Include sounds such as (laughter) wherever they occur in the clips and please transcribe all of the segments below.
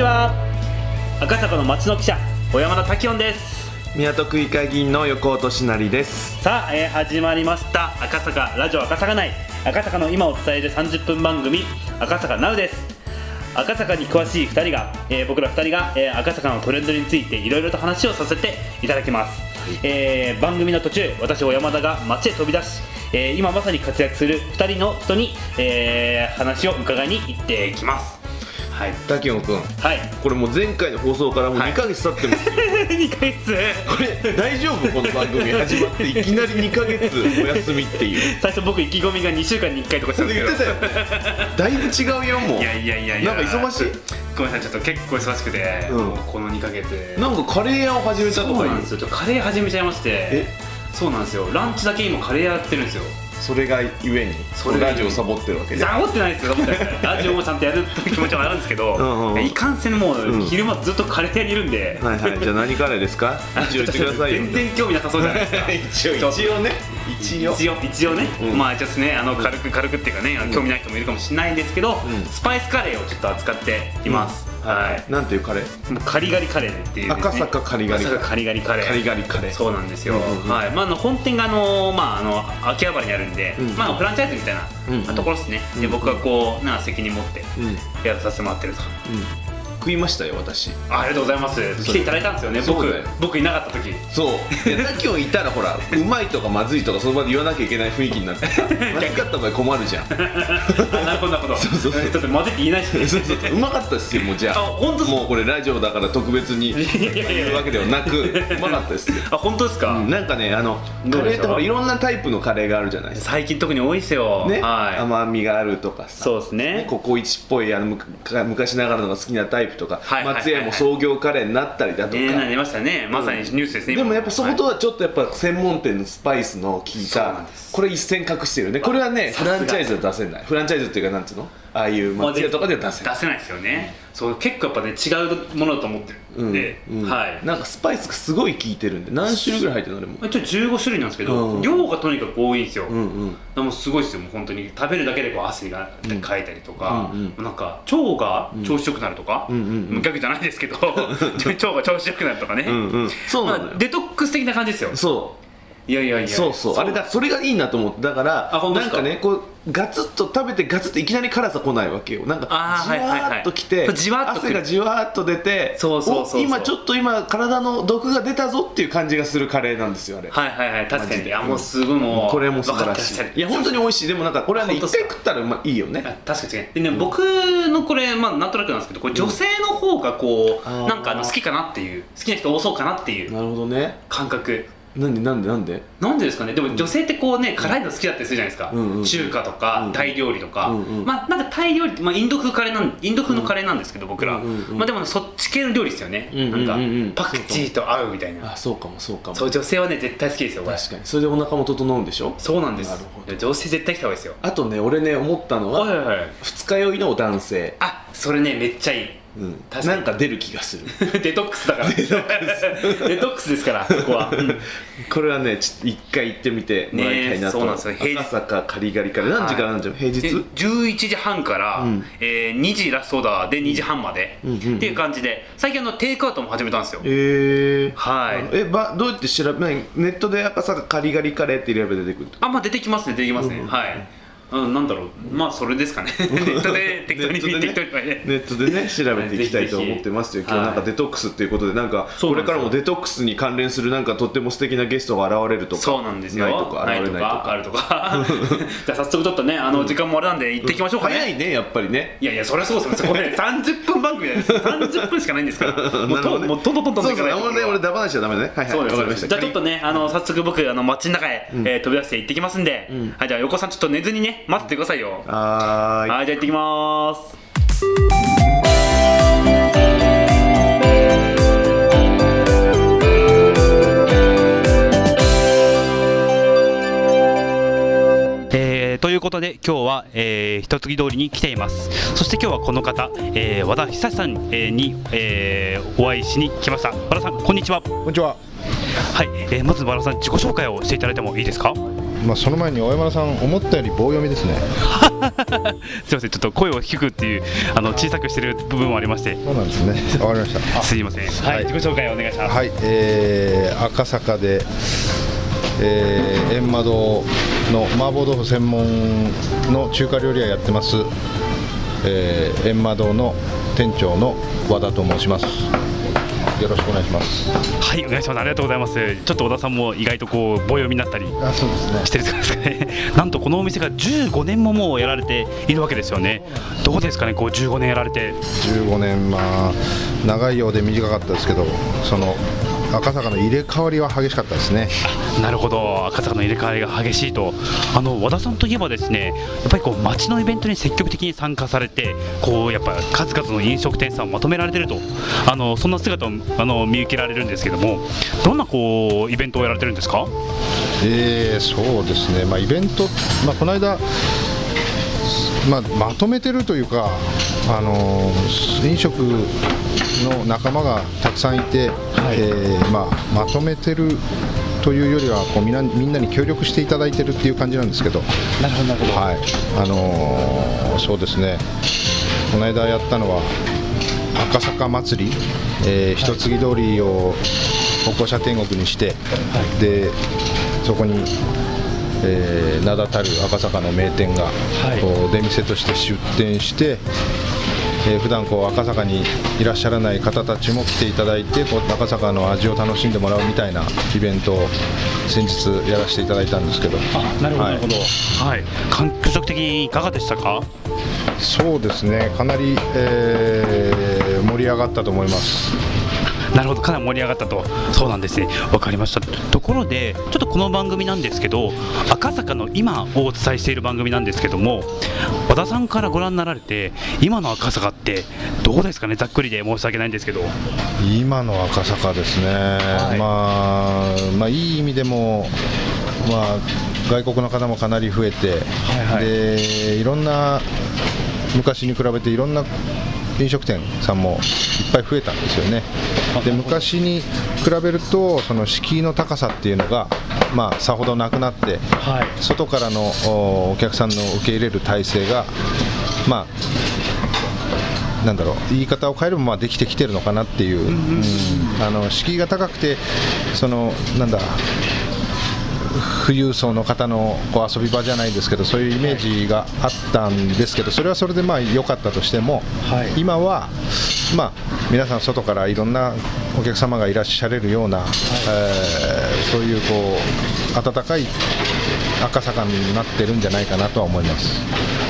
こんにちは。赤坂の町の記者小山田滝音です。港区議会議員の横尾俊成です。さあ、えー始まりました。赤坂ラジオ赤坂内。赤坂の今を伝える30分番組赤坂ナウです。赤坂に詳しい2人が、えー僕ら2人が、えー赤坂のトレンドについていろいろと話をさせていただきます、えー番組の途中私小山田が街へ飛び出し、えー今まさに活躍する2人の人に、えー話を伺いに行っていきますはい。滝音くん。はい。これもう前回の放送からもうはい。2ヶ月経ってますよ、(laughs) 2ヶ月。これ大丈夫？この番組始まっていきなり2ヶ月お休みっていう。最初僕意気込みが2週間に1回とかしたんですけど。言ってたよ。ねだいぶ違うよもう。いやいやいやいや。なんか忙しい？ごめんなさいちょっと結構忙しくて、うん。もうこの2ヶ月。なんかカレー屋を始めたそとか言ううなんですよ。ちょっとカレー始めちゃいまして。え？そうなんですよ。ランチだけ今カレーやってるんですよそれがゆえにそれがラジオサボってるわけでサボってないですよラジオもちゃんとやるって気持ちはあるんですけどうんうんいかんせんもううん。昼間ずっとカレー屋にいるんで、はいはい。じゃあ何カレーですか？一応言ってくださいよ。全然興味なさそうじゃないですか。一応一応ね。一応。一応一応ね、うん。まあちょっとね。あの軽く軽くっていうかね、興味ない人もいるかもしれないんですけど、うん。スパイスカレーをちょっと扱っています、はい。なんていうカレー？もうカリガリカレーっていうね。赤坂カリガリ。赤坂カリガリカレー。カリガリカレー。そうなんですよ、うんうんうん。はい。まあ、あの本店があの、まあ、あの秋葉原にあるんで、うんまあ、フランチャイズみたいな、うんうん。ところですね、でうん僕がこうな責任持ってうん。うんやらさせてもらってると食いましたよ私。あありがとうございます。来ていただいたんですよね。僕そうだよ。僕いなかった時。そう。(laughs) で滝音いたらほらうまいとかまずいとかその場で言わなきゃいけない雰囲気になってさ (laughs) まずかった場合困るじゃん。(laughs) あなるほどなるほど。そうそうそう。ちょっと混ぜて言えないしね。そうそうそう。うまかったですよもうじゃあ。あ本当っすか？もうこれラジオだから特別にいやいやいや言うわけではなくうまかったですよ。あ本当ですか、うん。なんかねあのどうでしたカレーってほらいろんなタイプのカレーがあるじゃないですか。最近特に多いですよ、ね、はい。甘みがあるとかさ。そうですね。ココイチっぽいあのむか昔ながらのが好きなタイプとか、はいはいはいはい。松屋も創業カレーになったりだとか、ねなりましたね。まさにニュースですね、でもやっぱそこはいとはちょっとやっぱ専門店のスパイスの効いそうたなんです。これ一線隠してるよね。これはねフランチャイズは出せない。フランチャイズっていうかなんつうの？ああいう松屋とかでは出せない。出せないですよね、そう結構やっぱね違うものだと思ってるんで、うんうん。はい。なんかスパイスがすごい効いてるんで何種類ぐらい入ってるのでも。一応15種類なんですけど、うん。量がとにかく多いんですよ、うんうん。でもすごいですよ。もう本当に食べるだけでこう汗がかいたりとか、うんうん。なんか腸が調子よくなるとか、うんうんうん。無逆じゃないですけど腸が調子よくなるとかね、うん。うん。そうなのよまあ、デトックス的な感じですよそういやいやいや。そうそう。あれだ。それがいいなと思って。だからあ本当ですか？なんかねこうガツッと食べてガツッといきなり辛さ来ないわけよ。なんかあーじわーっときて、はいはいはいじわっと汗がじわーっと出てそうそうそうそう。お今ちょっと今体の毒が出たぞっていう感じがするカレーなんですよあれ、はいはいはい。確かマジで。にいやもうすごいもうこれも素晴らしい。いや本当に美味しい。でもなんかこれはね一本当っすか？回食ったらうまいいよね。あ確かに違うでね、僕のこれ、まあ、なんとなくなんですけどこれ女性の方がこう、あー。なんかあの好きかなっていう好きな人多そうかなっていうなるほどね。感覚なんでなんでなんで？なんでですかね？でも女性ってこうね辛いの好きだったりするじゃないですか、うんうん中華とか、うんタイ料理とか、うんうん。まあなんかタイ料理って、まあ、インド風カレーなんインド風のカレーなんですけど僕ら、うんうんうん。まあでもねそっち系の料理ですよね、うんうんうん。うんなんかパクチーと合うみたいな。あそうかもそうかも。そう女性はね絶対好きですよ確かに。それでお腹も整うんでしょ？そうなんです。なるほど。いや女性絶対来た方がいいですよ。あとね俺ね思ったのははいはいはい。二日酔いの男性。あそれねめっちゃいいうん。確かに。なんか出る気がする。(laughs) デトックスだから。デトックス。ですからそこは、(laughs) うん。これはねちょっと一回行ってみてもらいたいなと、ねえそうなんですよ。平日。赤坂カリガリから。何時から何時まで平日、で11時半から、うん。えー2時ラストオーダーで2時半まで、うん。っていう感じで。最近あのテイクアウトも始めたんですよ。えー、はい。えばどうやって調べ何？ネットで赤坂カリガリカレーって入れれば出てくるあまあ出てきますね出てきますね、はいうん、なんだろう。まあそれですかね。(laughs) ネットで適当にネットでね適当にねネットでね調べていきたいと思ってますよはい今日なんかデトックスっていうことでなんかこれからもデトックスに関連するなんかとっても素敵なゲストが現れるとかそうなんですよ。ないとか現れないとか。あるとか。(laughs) じゃあ早速ちょっとねあの時間もあれなんで行ってきましょうかね、早いねやっぱりね。いやいやそれはそうですよ。これ30分番組です30分 (laughs) しかないんですから。もうどね。ともうトントントントンそうそうあんまねこれは俺ダバなしちゃダメねはいはいわかりましたじゃあちょっとねあの早速僕あの街の中へ、飛び出して行ってきますんで、うんはいじゃあ横さんちょっと寝ずにね待っててくださいよ。はーい。はいじゃあ行ってきます。えーということで今日は、えー、一月通りに来ています。そして今日はこの方、えー和田久志さん、えーに、えーお会いしに来ました。和田さんこんにちは。こんにちは。はい、えーまず和田さん自己紹介をしていただいてもいいですか？まあその前に小山田さん思ったより棒読みですね。(laughs) すいませんちょっと声を低くっていうあの小さくしてる部分もありましてそうなんですね。わかりました。(laughs) すいませんはい、はい自己紹介お願いしますはい、えー赤坂で、えー、閻魔堂の麻婆豆腐専門の中華料理屋やってます、えー、閻魔堂の店長の和田と申します。よろしくお願いします。はいお願いします。ありがとうございます。ちょっと小田さんも意外とこう棒読みになったりあ、そうですね。してるんですかね。(laughs) なんとこのお店が15年ももうやられているわけですよね。どうです。かねこう15年やられて。15年、まあ、長いようで短かったですけど、その赤坂の入れ替わりは激しかったですね。なるほど。赤坂の入れ替わりが激しいと。あの和田さんといえばですねやっぱりこう街のイベントに積極的に参加されてこうやっぱ数々の飲食店さんをまとめられてると。あのそんな姿をあの見受けられるんですけどもどんなこうイベントをやられてるんですか？えーそうですね、まあ、イベント、まあ、この間、まあ、まとめてるというか、あのー飲食の仲間がたくさんいて、えーまあ、まとめてるというよりはこうみんなみんなに協力していただいてるっていう感じなんですけど、なるほどなるほはい。あのーそうですね、この間やったのは赤坂祭り、えー一継ぎ通りを歩行者天国にして、でそこに、えー名だたる赤坂の名店が、い。こう出店として出店して、えー普段こう赤坂にいらっしゃらない方たちも来ていただいてこう赤坂の味を楽しんでもらうみたいなイベントを先日やらせていただいたんですけど。あなるほど、はい。なるほど。はい。感触的にいかがでしたか？そうですね。かなり、えー盛り上がったと思いますなるほど。かなり盛り上がったと。そうなんですね。わかりました。ところでちょっとこの番組なんですけど赤坂の今をお伝えしている番組なんですけども和田さんからご覧になられて今の赤坂ってどうですかね？ざっくりで申し訳ないんですけど。今の赤坂ですね、い。まあ、まあいい意味でも、まあ、外国の方もかなり増えて、はい。でいろんな昔に比べていろんな飲食店さんもいっぱい増えたんですよね。で昔に比べるとその敷居の高さっていうのが、まあ、さほどなくなって、はい。外からのおお客さんの受け入れる体制が、まあ、なんだろう言い方を変えればまあできてきてるのかなっていう、うん。あの敷居が高くてそのなんだ富裕層の方のこう遊び場じゃないですけどそういうイメージがあったんですけどそれはそれでまあ良かったとしても、はい。今は、まあ、皆さん外からいろんなお客様がいらっしゃれるような、えーそういうこう温かい赤坂になってるんじゃないかなとは思います。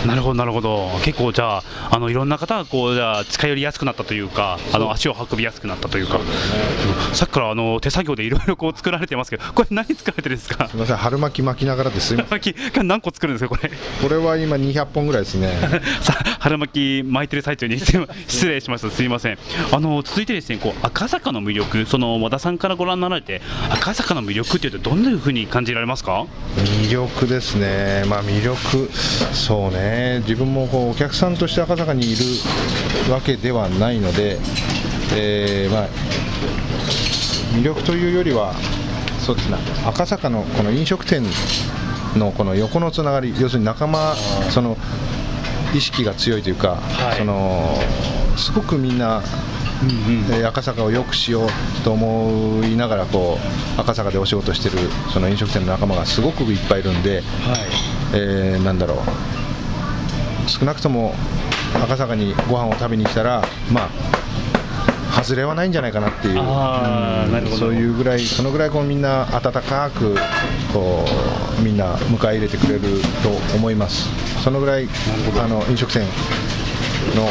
なるほどなるほど。結構じゃああのいろんな方がこうじゃあ近寄りやすくなったというかあの足を運びやすくなったというか。うんさっきからあの手作業でいろいろこう作られてますけどこれ何作られてるんですか？すみません春巻き巻きながらです。いません。春巻き何個作るんですかこれ？これは今200本ぐらいですね。(laughs) さ春巻き巻いてる最中に失礼しました。すいません。あの続いてですねこう赤坂の魅力その和田さんからご覧になられて赤坂の魅力っていうとどんなふうに感じられますか？魅力ですね、まあ、魅力、そうね、自分もこうお客さんとして赤坂にいるわけではないので、えーまあ、魅力というよりは、そうですね、赤坂のこの飲食店のこの横のつながり、要するに仲間、その意識が強いというか、はい。そのすごくみんな、えー赤坂を良くしようと思いながらこう赤坂でお仕事してるその飲食店の仲間がすごくいっぱいいるんで、えーなんだろう。少なくとも赤坂にご飯を食べに来たらまあ外れはないんじゃないかなっていう。あーなるほど。そういうぐらいそのぐらいこうみんな温かくこうみんな迎え入れてくれると思います。そのぐらいあの飲食店の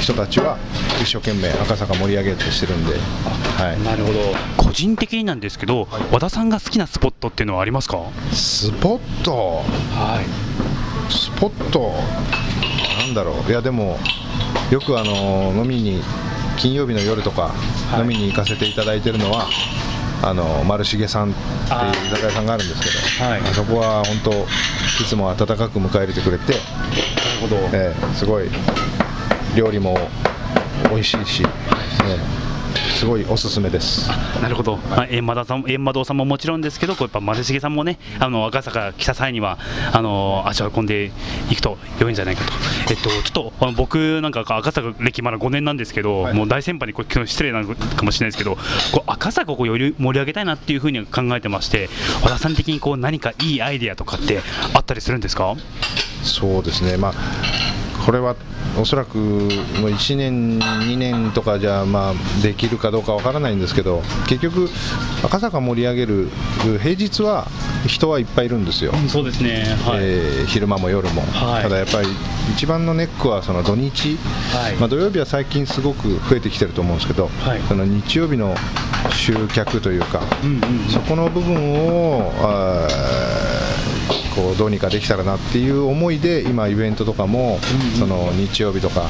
人たちは一生懸命赤坂盛り上げようとしてるんで、はい、なるほど。個人的になんですけど和田さんが好きなスポットっていうのはありますか？スポット？はい。スポット？なんだろう。いやでもよくあの飲みに金曜日の夜とかはい。飲みに行かせていただいてるのは、あの丸重さんっていう居酒屋さんがあるんですけど。はい。あそこは本当いつも温かく迎え入れてくれて、なるほど。ええすごい料理も美味しいし、ええすごいおすすめです。なるほど、まあ、閻魔堂さん閻魔堂さんももちろんですけどこうやっぱ丸重さんもねあの赤坂来た際にはあの足を運んでいくと良いんじゃないかと、えっと、ちょっとあの僕なんか赤坂歴まだ5年なんですけど、はい。もう大先輩にこれ失礼なのかもしれないですけどこう赤坂をこうより盛り上げたいなっていうふうに考えてまして和田さん的にこう何かいいアイデアとかってあったりするんですか？そうですね、まあ、これはおそらくもう1年、2年とかじゃ、まあ、できるかどうかわからないんですけど、結局、赤坂盛り上げる平日は人はいっぱいいるんですよ、そうですね。はい、えー昼間も夜も、はい。ただやっぱり一番のネックはその土日、はい。まあ、土曜日は最近すごく増えてきてると思うんですけど、はい。その日曜日の集客というか、うんうん。そこの部分をあーこうどうにかできたらなっていう思いで今イベントとかも、その日曜日とか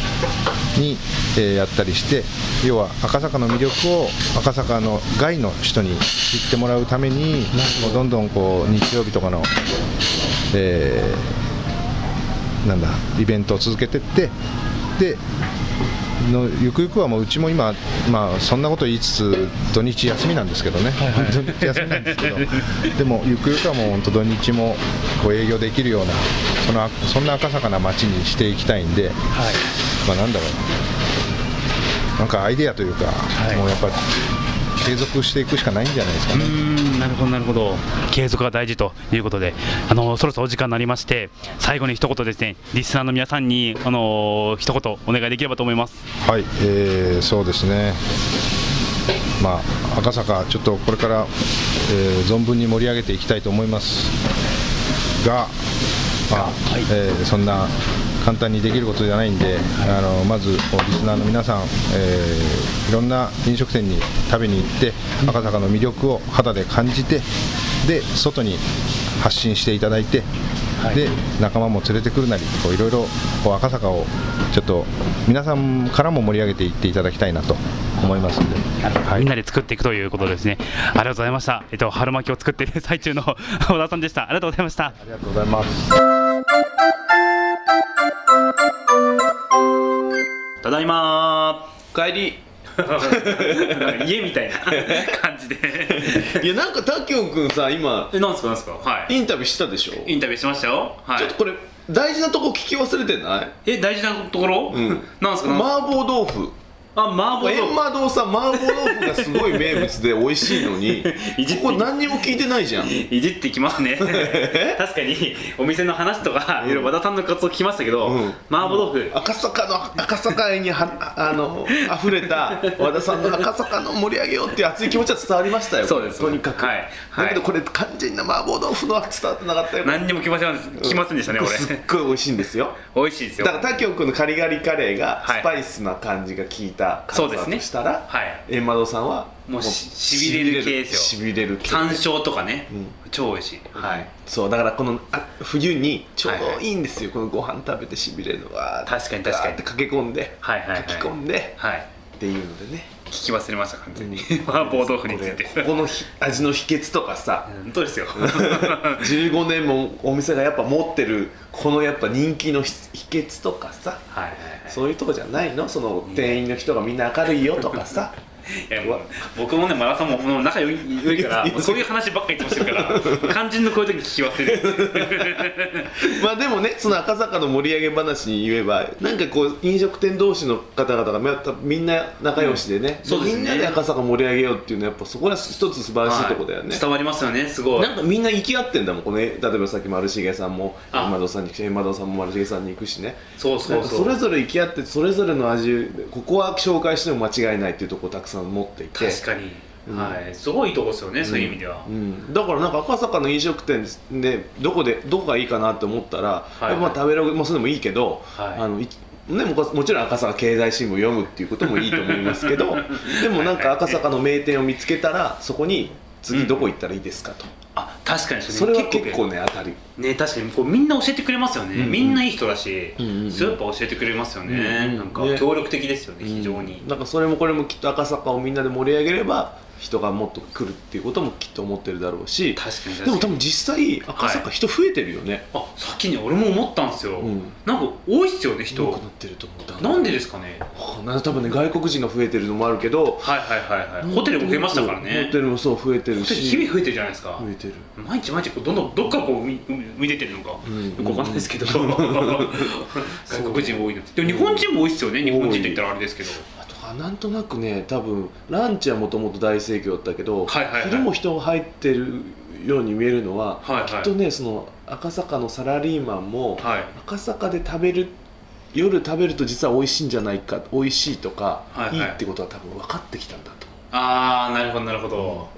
に、えーやったりして要は赤坂の魅力を赤坂の外の人に知ってもらうためにもうど。んどんこう日曜日とかの、えーなんだイベントを続けていってでのゆくゆくはもううちも今、まあ、そんなこと言いつつ土日休みなんですけどね、(laughs) 土日休みなんですけど。でもゆくゆくはもう本当土日もこう営業できるようなそのそんな赤坂な街にしていきたいんで、まあ、なんだろう。なんかアイデアというか、い。もうやっぱ継続していくしかないんじゃないですかうね。なるほどなるほど。継続が大事ということで。あのそろそろお時間になりまして最後に一言ですね。リスナーの皆さんにあの一言お願いできればと思います。はい、えーそうですね、まあ、赤坂、ちょっとこれから、えー存分に盛り上げていきたいと思います。が、まあはい。えーそんな簡単にできることじゃないんで、あのまずリスナーの皆さん、えーいろんな飲食店に食べに行って、赤坂の魅力を肌で感じて、で外に発信していただいて、で仲間も連れてくるなり、こういろいろこう赤坂をちょっと皆さんからも盛り上げていっていただきたいなと思いますんで、はい。みんなで作っていくということですね。ありがとうございました。えっと春巻きを作っている最中の (laughs) 小田さんでした。ありがとうございました。ありがとうございます。ただいま帰り。家みたいな。感じで。いやなんかタキオ君さ今えなんですかなんですか？はい。インタビューしたでしょ、インタビューしましたよ。はい。ちょっとこれ大事なとこ聞き忘れてない？え大事なところ、うん。なんですか？なんですか？麻婆豆腐あ麻婆豆腐。閻魔堂さん麻婆豆腐がすごい名物で美味しいのに (laughs) いじってここ何にも聞いてないじゃん。いじってきますね。(laughs) 確かにお店の話とかいろいろ和田さんの活動聞きましたけど、うん。麻婆豆腐、赤坂の赤坂愛にはあの溢れた和田さんの赤坂の盛り上げようっていう熱い気持ちは伝わりましたよ。そうですとにかく、はい。はいだけどこれ完全な麻婆豆腐のは伝わってなかったよ。何にも来ません来ませんでしたねこれすっごい美味しいんですよ。俺美味しいですよ。だからタキオ君のカリガリカレーがはい。スパイスな感じが効いたですね。としたら、はい。閻魔堂さんはもうししびれる系ですよ。しびれる系。山椒とかね、うん。超美味しい。はい。そうだからこのあ冬にちょうどいいんですよ、このご飯食べてしびれるのが。確かに確かに。って駆け込んで、はいはいはい。書き込んで。はい。っていうのでね聞き忘れました完全に。(laughs) 麻婆豆腐について。これここのひ味の秘訣とかさ。本当ですよ。15年もお店がやっぱ持ってるこのやっぱ人気の秘秘訣とかさ。はいはいはい。そういうとこじゃないの？その店員の人がみんな明るいよとかさいやもう僕もねマラソンももう仲良いからそういう話ばっかり言ってましたから。肝心のこういう時聞き忘れる。(laughs) まあでもねその赤坂の盛り上げ話に言えばなんかこう飲食店同士の方々がみんな仲良しでね、そうですね。みんなで赤坂盛り上げようっていうのはやっぱそこが一つ素晴らしいとこだよね、はい。伝わりますよねすごい。なんかみんな行き合ってんだもんこの例えばさっき丸重さんもあ。山戸さんに来て山戸さんも丸重さんに行くしね。そうそうそう。それぞれ行き合ってそれぞれの味ここは紹介しても間違いないっていうとこたくさん持っていて。確かに、うん。はい。すごいとこですよね、そういう意味では、うん、だからなんか赤坂の飲食店でどこでどこがいいかなって思ったら、い。やっぱまあ食べログもそれでもいいけど、はい。あのいね、ももちろん赤坂経済新聞読むっていうこともいいと思いますけど (laughs) でもなんか赤坂の名店を見つけたらそこに次どこ行ったらいいですかと、あ確かにそれは結ね構ね当たり。ね確かにこうみんな教えてくれますよね、うんうんみんないい人だし、うんうんうん。それやっぱ教えてくれますよね、うんうんなんかね。協力的ですよね非常に、なんかそれもこれもきっと赤坂をみんなで盛り上げれば人がもっと来るっていうこともきっと思ってるだろうし確かにでも多分実際赤坂人増えてるよね、あ先に俺も思ったんですよ、うん。なんか多いっすよね多人くなってると思うな。んでですかね？はあな多分ね外国人が増えてるのもあるけどはいはいはいはい。ホテルも増えましたからね。ホテルもそう増えてるし。日々増えてるじゃないですか。増えてる。毎日毎日こうどんどんどっからこう見見出てるのか、うん。よくわかんないですけど。(laughs) 外国人多いのでも日本人も多いっすよね。日本人って言ったらあれですけどあなんとなくね多分ランチはもともと大盛況だったけど、はいはいはい。昼も人が入ってるように見えるのは、はいはい。きっとねその赤坂のサラリーマンも、はい。赤坂で食べる夜食べると実は美味しいんじゃないか美味しいとか、はいはい。いいってことは多分分かってきたんだと思ああなるほどなるほど、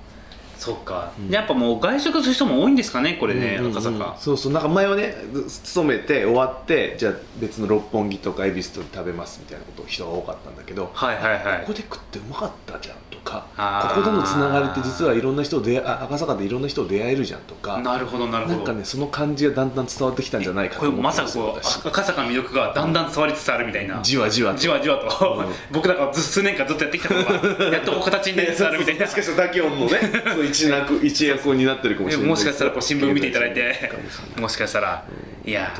そっか、うん。やっぱもう外食する人も多いんですかねこうれね、うんうんうん。赤坂。そうそうなんか前はね勤めて終わってじゃあ別の六本木とか恵比寿と食べますみたいなこと人が多かったんだけど、はいはいはい。ここで食ってうまかったじゃんとかここでのつながりって実はいろんな人を出会あ赤坂でいろんな人を出会えるじゃんとか。なるほどなるほど。なんかねその感じがだんだん伝わってきたんじゃないかことれ思まさかこう赤坂の魅力がだんだん伝わりつつあるみたいな。じわじわと。じわじわと、うん。僕らがず数年間ずっとやってきたことが (laughs) やっとこう形になりつつあるみたいな。(laughs) もしかしたらダキオンのね (laughs) 一役一役を担ってるかもしれない。もしかしたらこう新聞見ていただいて。かもしかしたら、いや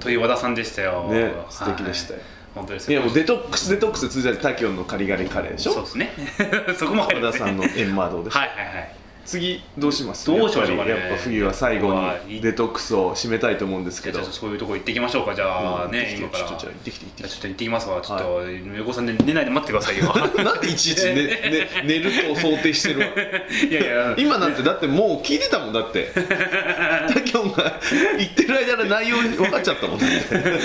という和田さんでしたよ。ね素敵でしたよ。はい本当です。いやもうデトックスデトックス続いてタキオンのカリガリカレーでしょ？そうですね。(laughs) そこも入るんですね。和田さんのエンマードでしょ？はいはいはい次どうします？どうしましょうかね。やっぱ冬は最後にデトックスを締めたいと思うんですけど。そういうとこ行ってきましょうか。じゃあうんね、今から。ちょっと行ってきて行ってきて。じゃあちょっと行ってきますわ。ちょっと、横さんで寝ないで待ってくださいよ。(laughs) なんでいちいち寝寝寝ると想定してるわ。(laughs) いやいや。今なんてだってもう聞いてたもんだって。タキオンが言ってる間の内容分かっちゃったもん。ね (laughs)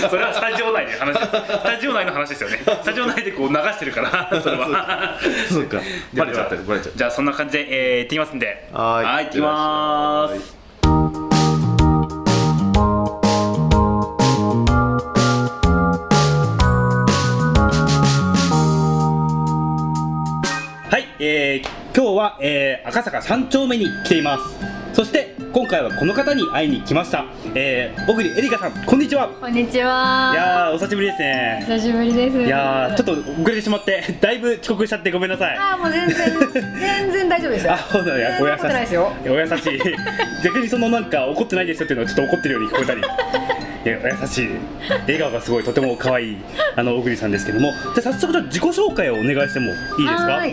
それはスタジオ内で話スタジオ内の話ですよね。スタジオ内でこう流してるから。それは。そうか。バレちゃった。よバレちゃった。じゃあそんな感じで、えー、行ってきますんではい。行ってきます。はい、えー、今日は、えー、赤坂三丁目に来ています。そして今回はこの方に会いに来ました、えー、小栗エリカさんこんにちは。こんにちは。いやーお久しぶりですね。久しぶりです。いやーちょっと遅れてしまってだいぶ遅刻しちゃってごめんなさい。あーもう全然全然大丈夫ですよ。(laughs) あ、そうだね、お優しい。ですよ。い。お優しい。逆にそのなんか怒ってないですよっていうのはちょっと怒ってるように聞こえたり。(laughs) いやお優しい。笑顔がすごいとても可愛いあの小栗さんですけども。じゃあ早速じゃあ自己紹介をお願いしてもいいですか？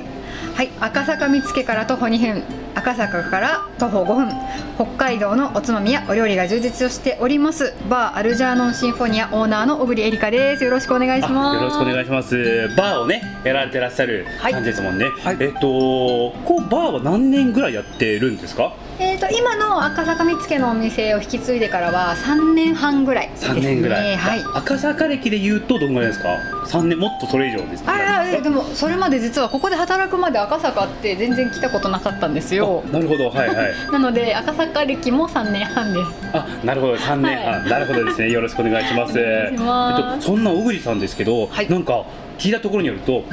はいはい赤坂見附から徒歩2分赤坂から徒歩5分北海道のおつまみやお料理が充実しておりますバーアルジャーノンシンフォニアオーナーの小栗エリカです。よろしくお願いしあます。よろしくお願いします。バーをねやられてらっしゃるはい感じですもんね、はい。えっとこうバーは何年ぐらいやってるんですか？えー、と今の赤坂見附のお店を引き継いでからは3年半ぐらいですね。3年ぐらい、はい。赤坂歴で言うとどんぐらいですか？3年もっとそれ以上ですかあいやでもそれまで実はここで働くまで赤坂って全然来たことなかったんですよ。あなるほど。はいはい。(laughs) なので赤坂歴も3年半です。あなるほど3年半、はなるほどですね。よろしくお願いします。お願いします。えっと、そんな小栗さんですけど、はい。なんか聞いたところによると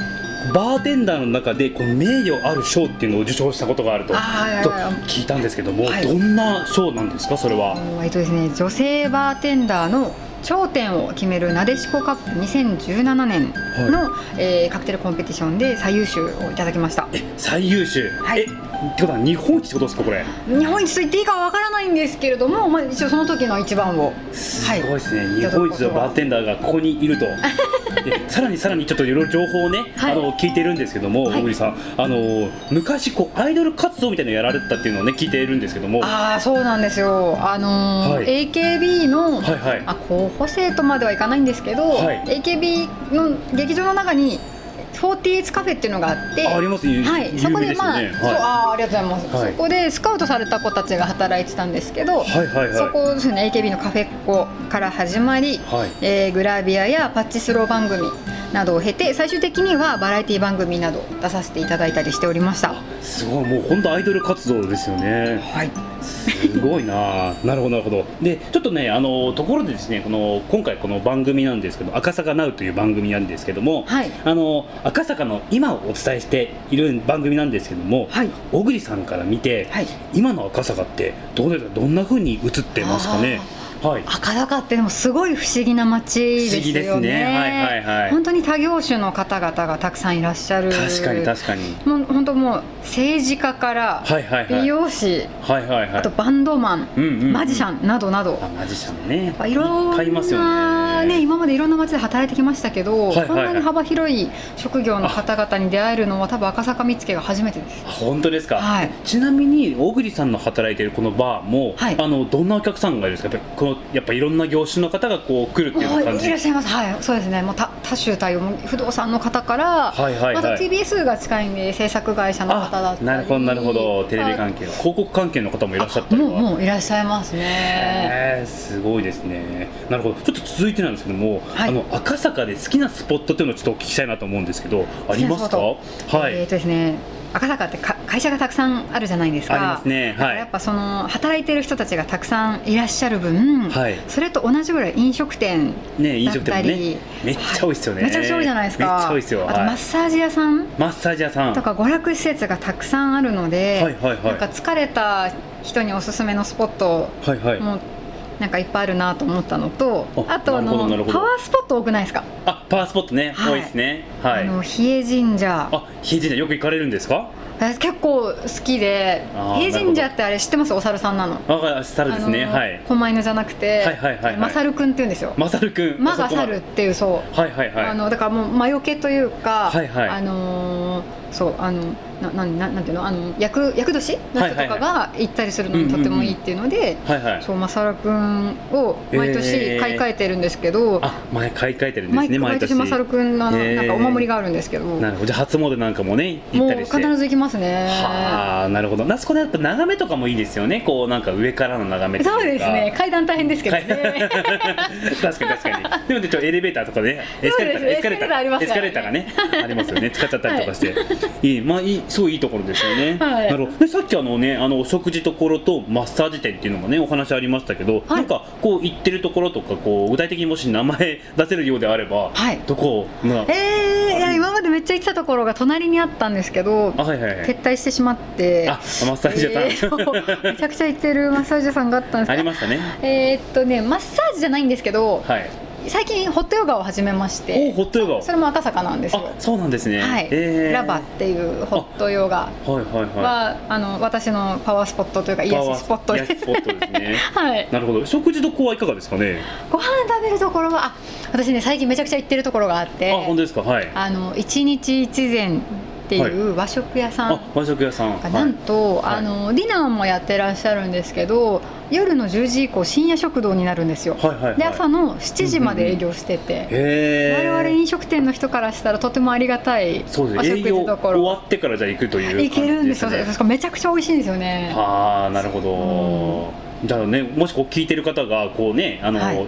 バーテンダーの中でこう名誉ある賞っていうのを受賞したことがあると。と聞いたんですけども、はい。どんな賞なんですかそれは、えっとですね女性バーテンダーの頂点を決めるなでしこカップ2017年の、えーカクテルコンペティションで最優秀をいただきました。え最優秀、はいえってことは日本一ってことですかこれ。日本一と言っていいかわからないんですけれども、まあ、一応その時の一番を。すごいですね、はい日本一のバーテンダーがここにいると。(laughs) でさらにさらにちょっといろいろ情報をね、はい。あの聞いてるんですけども、はい。小栗さんあの昔こうアイドル活動みたいなのやられてたっていうのをね聞いているんですけども。ああそうなんですよ。あのーはい。AKB の、はいはい。あ候補生とまではいかないんですけど、はい。AKB の劇場の中に48カフェっていうのがあってああります有はい、そ有こでまあ、ね、そうはあーありがとうございます、はい。そこでスカウトされた子たちが働いてたんですけど、い、はいはいはい。そこですね AKB のカフェっ子から始まり、はい。えーグラビアやパッチスロー番組などを経て最終的にはバラエティ番組など出させていただいたりしておりました。すごい。もう本当アイドル活動ですよね。はいすごいな。なるほどなるほど。でちょっとねあのところでですねこの今回この番組なんですけど赤坂ナウという番組なんですけども、はい。あの赤坂の今をお伝えしている番組なんですけども、はい。小栗さんから見て、はい。今の赤坂ってどうですか？どんな風に映ってますかね？はい。赤坂ってでもすごい不思議な街ですよね。ね。はいはいはい。本当に多業種の方々がたくさんいらっしゃる。確かに確かに。もう本当もう政治家から美容師、はいはいはい。あとバンドマン、うんうんうん。マジシャンなどなど。あマジシャンね。やっぱいろんなね。ね。今までいろんな街で働いてきましたけど、はいはいはい。こんなに幅広い職業の方々に出会えるのは多分赤坂見附が初めてです。あ本当ですか、はい。ちなみに小栗さんの働いているこのバーも、はい。あのどんなお客さんがいるんですか？このやっぱいろんな業種の方がこう来るっていう感じはいいらっしゃいます。はい、そうですね。もう多多種多様、不動産の方から、はいはいはい。また TBS が近いんで制作会社の方だったり、あなるほどなるほど。テレビ関係広告関係の方もいらっしゃったりは。もうもういらっしゃいますね。すごいですね。なるほど。ちょっと続いてなんですけども、はい。あの赤坂で好きなスポットっていうのをちょっとお聞きしたいなと思うんですけどありますか？好はい、えっ、とですね。赤坂ってか会社がたくさんあるじゃないですか。ありますね。はい。やっぱその働いてる人たちがたくさんいらっしゃる分、はい。それと同じぐらい飲食店ね飲食店もだったりねめっちゃ多いですよね、めちゃくちゃ多いじゃないですか。めっちゃ多いですよ。あとはい。マッサージ屋さんマッサージ屋さん。とか娯楽施設がたくさんあるので、はいはいはい。なんか疲れた人におすすめのスポットはいはい。もなんかいっぱいあるなと思ったのとああとあのパワースポット多くないですか、あパワースポットね、はい。多いですね。はい。あの比叡神社。あひいじんよく行かれるんですか？私結構好きであー比叡神社ってあれ知ってます？お猿さんなの。わかり猿ですね。はい。狛犬じゃなくて、はいはいはいはい。マサルくんって言うんですよ。まさるくん。魔が猿っていうそう。はいはいはい。あのだからもう魔除けというか、はいはい。あのーそうあのななななんていうの？あの役役年の人とかが行ったりするのもとてもいいっていうので、はいはい。そうマサルくんを毎え年ー。買い替えてるんですけど、あ前買い替えてるんです毎ね毎年。マサルくんのあのへー。なんかお守りがあるんですけど、なるほど。じゃあ初詣なんかもね行ったりして。必ず行きますね。はあなるほど。あそこでやっぱ眺めとかもいいですよね。こうなんか上からの眺めそうですね。階段大変ですけどね。(laughs) 確かに確かに。でもねちょっとエレベーターとかねエスカレーターエスカレーターターありますーエスカレーターがねありますよね。使っちゃったりとかして、い、いまあいいすごいいいところですよね、はい。なるほど。でさっきあのねあのお食事ところとマッサージ店っていうのもねお話ありましたけど、はいなんかこう行ってるところとかこう具体的にもし名前出せるようであれば、はい。どこが？えー、いや今までめっちゃ行ってたところが隣にあったんですけどあはいはいはい。撤退してしまって。あマッサージ屋さん、えー (laughs) めちゃくちゃ行ってるマッサージ屋さんがあったんですけどありましたね。えーっとねマッサージじゃないんですけどはい最近ホットヨガを始めましおてホットヨガ。それも赤坂なんですよ。あそうなんですね。はい、えー。ラバっていうホットヨガはいはいはい。はあの私のパワースポットというか癒しスポット。ですスポット。ですね。(laughs) はい。なるほど。食事どこはいかがですかね？ご飯食べるところはあ私ね最近めちゃくちゃ行ってるところがあってあ本当ですか？はい。あの一日一膳っていう和食屋さんあ和食屋さん。がなんと、はい。あのディナーもやってらっしゃるんですけど夜の10時以降深夜食堂になるんですよ、はいはいはい。で朝の7時まで営業してて、へえ我々飲食店の人からしたらとてもありがたいそうです営業終わってからじゃあ行くという感じいけるんですよめちゃくちゃ美味しいんですよね。はあなるほど。じゃあねもしこう聞いてる方がこうねあの、はい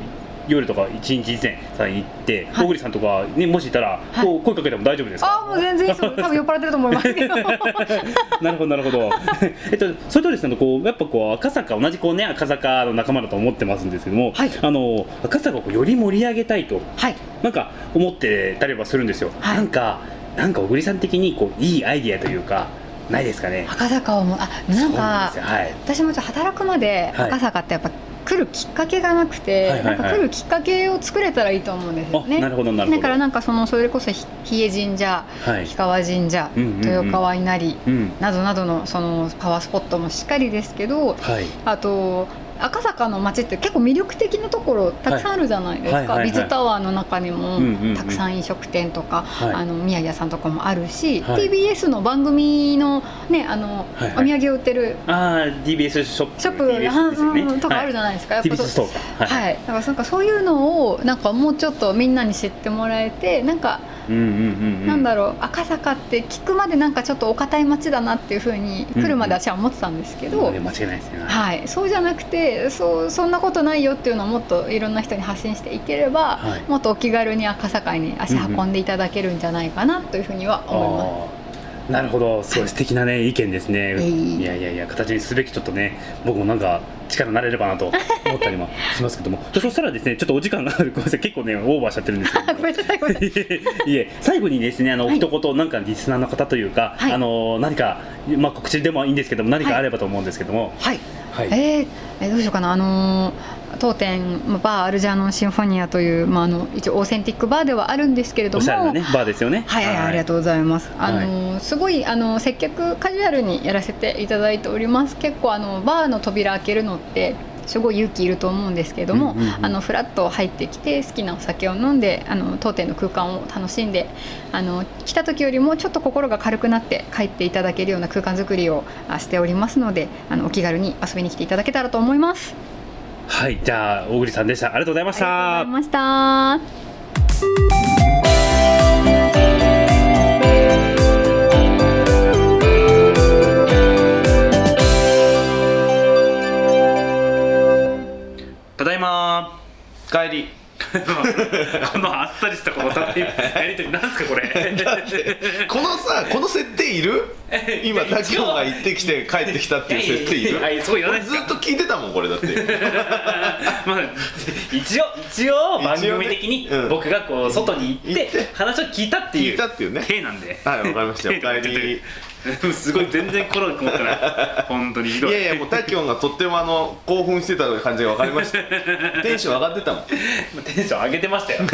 夜とか一日以前さん行ってはい。小栗さんとかねもしいたらはい。こう声かけても大丈夫ですか？あもう全然いいです。よ多分 (laughs) 酔っ払ってると思います。けどなるほどなるほど。(laughs) えっとそれとですねこうやっぱこう赤坂同じこうね赤坂の仲間だと思ってますんですけども、はい。あの赤坂をより盛り上げたいとはい。なんか思ってたりはするんですよ、はい。なんかなんか小栗さん的にこういいアイディアというかないですかね？赤坂をもあなんかはい。私もちょっと働くまではい。赤坂ってやっぱ来るきっかけがなくて、はいはいはい。なんか来るきっかけを作れたらいいと思うんですよね。あなるほどなるほど。だからなんかそのそれこそひ比叡神社はい。氷川神社、うんうんうん。豊川稲荷うん。などなどのそのパワースポットもしっかりですけどはい。あと赤坂の街って結構魅力的なところたくさんあるじゃないですか、はい。はい。はい。はい。ビズタワーの中にもたくさん飲食店とか、はい。あの宮城屋さんとかもあるし、はい。TBS の番組の,、ね、あのはい。はい。お土産を売ってるああ DBS ショップショップ TBS とかあるじゃないですか、やっぱ TBS はい、だからなんかそういうのをなんかもうちょっとみんなに知ってもらえてなんか、なんだろう赤坂って聞くまでなんかちょっとお堅い街だなっていうふうに来るまで私は思ってたんですけど、ね間違いないですね。はい、そうじゃなくてそうそんなことないよっていうのをもっといろんな人に発信していければ、はい。もっとお気軽に赤坂に足運んでいただけるんじゃないかなというふうには思います。あー。なるほど。すごい素敵なね意見ですね、い。いやいやいや形にすべきちょっとね僕もなんか力になれればなと思ったりもしますけども。で (laughs) そしたらですねちょっとお時間がある。(laughs) ごめんなさい。結構ねオーバーしちゃってるんですけど (laughs) い。え最後にですねあの、はい。一言なんかリスナーの方というか、はい。あの何か、まあ、告知でもいいんですけども何かあればと思うんですけども、はい。はい。えーえーどうしようかな。あのー当店まあバーアルジャーノンシンフォニアという、まあ、あの一応オーセンティックバーではあるんですけれどもおしゃれなねバーですよねはい、はい、ありがとうございます。あの、すごいあの接客カジュアルにやらせていただいております。結構あのバーの扉開けるのって。すごい勇気いると思うんですけれども、うんうんうんあのフラッと入ってきて好きなお酒を飲んであの当店の空間を楽しんであの来た時よりもちょっと心が軽くなって帰っていただけるような空間づくりをあしておりますのであのお気軽に遊びに来ていただけたらと思います。はいじゃあ小栗さんでした。ありがとうございましありがとうござたいました。ただいま。帰り (laughs) このあっさりしたこのたやりとりなんですかこれこのさこの設定いる？(laughs) 今タキオが行ってきて帰ってきたっていう設定いる？いそうずっと聞いてたもんこれだって。(laughs) まあ一応一応番組的に僕がこう外に行って話を聞いたっていう聞いたっていうね。体なんで。はいわかりました。よ体で帰り (laughs) すごい全然心がこもってない。本当にひどい。いやいやもうタキオンがとってもあの興奮してた感じが分かりました。(laughs) テンション上がってたもん。テンション上げてましたよ。(laughs)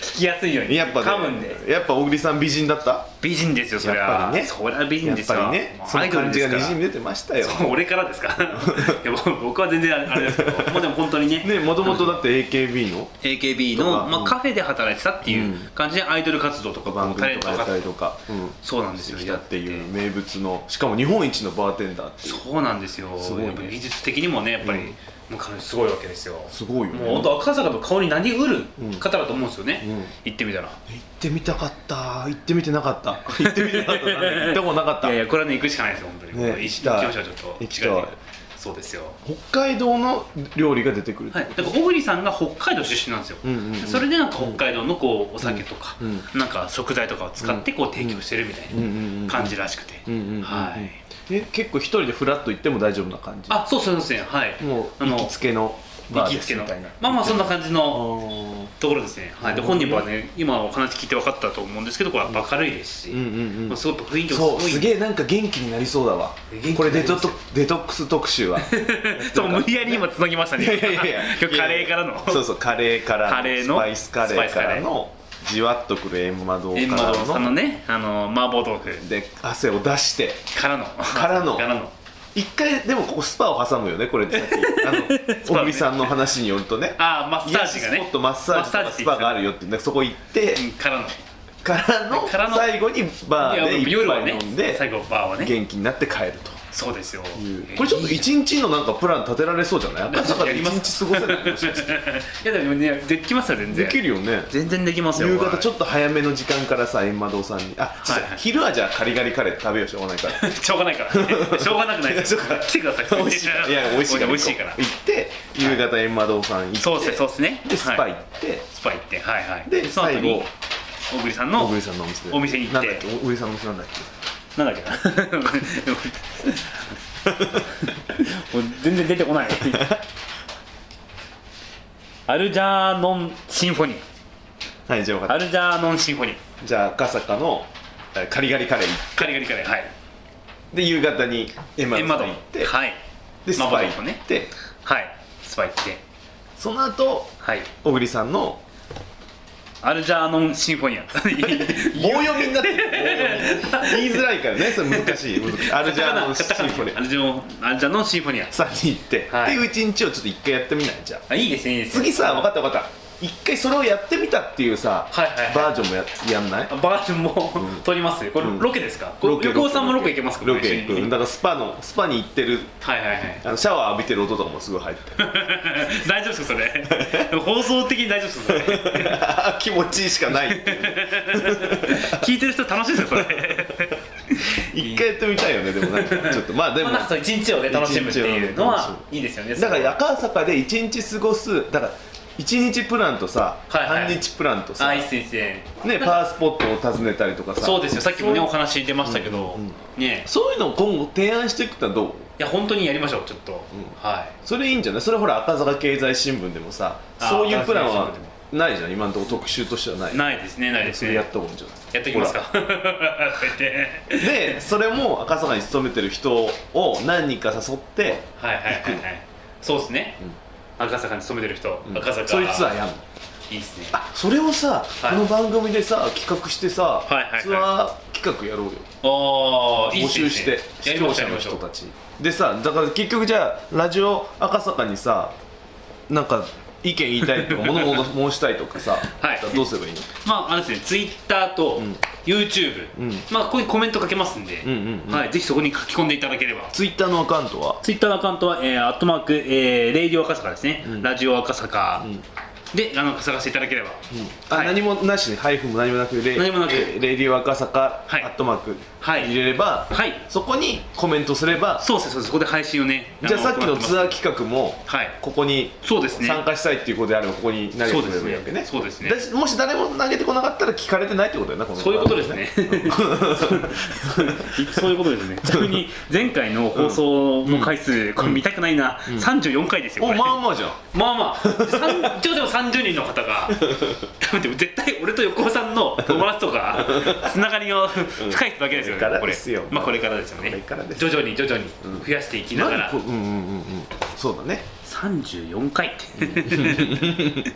聞きやすいように。やっぱ噛むんで。ねやっぱ小栗さん美人だった？美人ですよそりゃ。やっぱりね。そりゃ美人やっですよ。ぱりね。その感じがアイドルですから。にじみ出てましたよ。俺からですか。いや僕僕は全然あれですけど。まあでも本当にね。ねもともとだって AKB の？AKB の、まあ、うん。カフェで働いてたっていううん。感じでアイドル活動とか番組とかやったりとか、うん、そうなんですよ。してきたっていうやって名物のしかも日本一のバーテンダーってそうなんですよ。すごいね。やっぱ技術的にもねやっぱり、うん。もうかなりすごいわけですよ。すごいよね。もう本当赤坂の顔に何うるうん。方だと思うんですよね、うん。行ってみたら。行ってみたかった。行ってみてなかった。(laughs) 行ってみてなかった。行ったことなかった。いやいやこれはね行くしかないですよ本当に、ね。行きましょうちょっと。行きそうですよ。北海道の料理が出てくるはい、だから小栗さんが北海道出身なんですよ、うんうんうん。それでなんか北海道のこうお酒とか、うんなんか食材とかを使ってこう提供してるみたいうんうんうんな感じらしくて、うんうんうんうん。はい。え結構一人でフラッと行っても大丈夫な感じ？あそうそうですね。はい。もう行きつけの？バー行きつけの。まあまあそんな感じあのーところですね、はい、で本人もね今お話聞いて分かったと思うんですけどこれは明るいですし、うんうんうん。まあ、すごく雰囲気もすそうごいすげえなんか元気になりそうだわ。これデトトデトックス特集は。(laughs) そう無理やり今つなぎましたね。いやいやいや。今日カレーからの。そうそうカレーからのカレーのスパイスカレーからのじわっとくる閻魔堂からののねあの麻婆豆腐。で汗を出してからの。からの。からの一回でもここスパを挟むよねこれさっき。あの (laughs) 小栗さんの話によるとね。ああマッサージがね。癒しスポットマッサージとかスパがあるよってねそこ行ってうんからの。からの最後にバーで一杯飲んで最後バーはね。元気になって帰るとそうですよ。いう。これちょっと一日のなんかプラン立てられそうじゃない？赤坂で一やります。日過ごせない？もしかして。(laughs) いやでもねできますよ全然。できるよね。全然できますよ夕方ちょっっと早めの時間からさ閻魔堂さんに。あ、はいはい。昼はじゃあカリガリカレー食べようしょうがないから。と (laughs) しょうがないから。(laughs) しょうがなくないですよ来てください。美味しい。からいや美味しいから。美味しいから。行って夕方閻魔堂さん行って。そうですねそうですね。でスパ行はい。って、スパ行って。はいはい。でその後に最後小栗さんの小栗さんのお店。でお店に行って。小栗さんのお店なんだっけ？なんだっけ？なもう全然出てこない。アルジャーノンシンフォニー。はいじゃあ分かっアルジャーノンシンフォニー。たじゃあ赤坂のえカリガリカレー行っカリガリカレーはい。てで夕方に閻魔堂エンマドさん行って、はい。でスパ行麻婆豆腐ね。って、はい。スパ行って。その後はい。小栗さんのアルジャーノンシンフォニア。(laughs) 棒読みになってる。言いづらいからねそれ難しい。アルジャーノンシンフォニア。アルジャーノンシンフォニア。アさんに行って、はい。っていう一日をちょっと一回やってみない？じゃあ。あいいですねいいです。ね次さ分かった分かった一回それをやってみたっていうさ、はいはいはい。バージョンもややんない？あバージョンも、撮りますよ。これ、うん。ロケですか？これ横尾さんもロケ行けますか？ロケ行く。だからスパのスパに行ってる。はいはいはい。あのシャワー浴びてる音とかもすごい入って (laughs) 大丈夫ですかそれ？(laughs) 放送的に大丈夫ですかそれ？あ (laughs) 気持ちいいしかない聞いてる人楽しいですよそれ。一回やってみたいよねでもなんかちょっと。まあでも。一日をね楽しむっていうのはいいですよねだから赤坂で一日過ごすだから一日プランとさ、はいはい。半日プランとさ、あいいね、パワースポットを訪ねたりとかさ。そうですよ。さっきもねお話出ましたけど、うんうん。うんね。そういうのを今後提案していくとはどう？いや本当にやりましょうちょっと、ん。はい。それいいんじゃない？それほら赤坂経済新聞でもさあそういうプランはないじゃん。今のところ特集としてはない。ないですねないですね。それやったもんじゃない？やっていきますか。(laughs) でそれも赤坂に勤めてる人を何人か誘ってはいはいはいはい。そうですね、赤坂に勤めてる人、うん。赤坂。そういうツアーやんの？いいっすね。あそれをさ、はい。この番組でさ企画してさ、いはいはい。ツアー企画やろうよ。ああ募集してや視聴者の人たち。でさだから結局じゃあラジオ赤坂にさなんか意見言いたいとか物申したいとかさ、はい。どうすればいいの？まああれですねツイッターとうん。YouTube、うん。まあここにコメントかけますんで、うんうんうん。はい、ぜひそこに書き込んでいただければ。ツイッターのアカウントは？ツイッターのアカウントは、えー、アットマーク、えー、レイディオ赤坂ですね、うん。ラジオ赤坂、ん。であの探していただければ、あ、はい。何もなしにハイフンも何もなくレ何もなく。えーレディオ赤坂、はい。アットマークはい入れれば、はい。そこにコメントすればそうですそこで配信をねじゃあさっきのツアーー企画もはい。ここにそうですね。参加したいっていうことであればここに投げてくれればいいわけね。そうですね。もし誰も投げてこなかったら聞かれてないってことだよなそういうことですね。(laughs) そういうことですね。ちなみに前回の放送の回数、これ見たくないな、34回ですよおまあまあじゃん。まあまあ。徐々に30人の方が多分絶対俺と横尾さんの友達とかつながりが深い人だけですよね、これからこれですよ。まあこれからですよね。徐々に徐々に増やしていきながら、うんうんうんうん。そうだね34回って、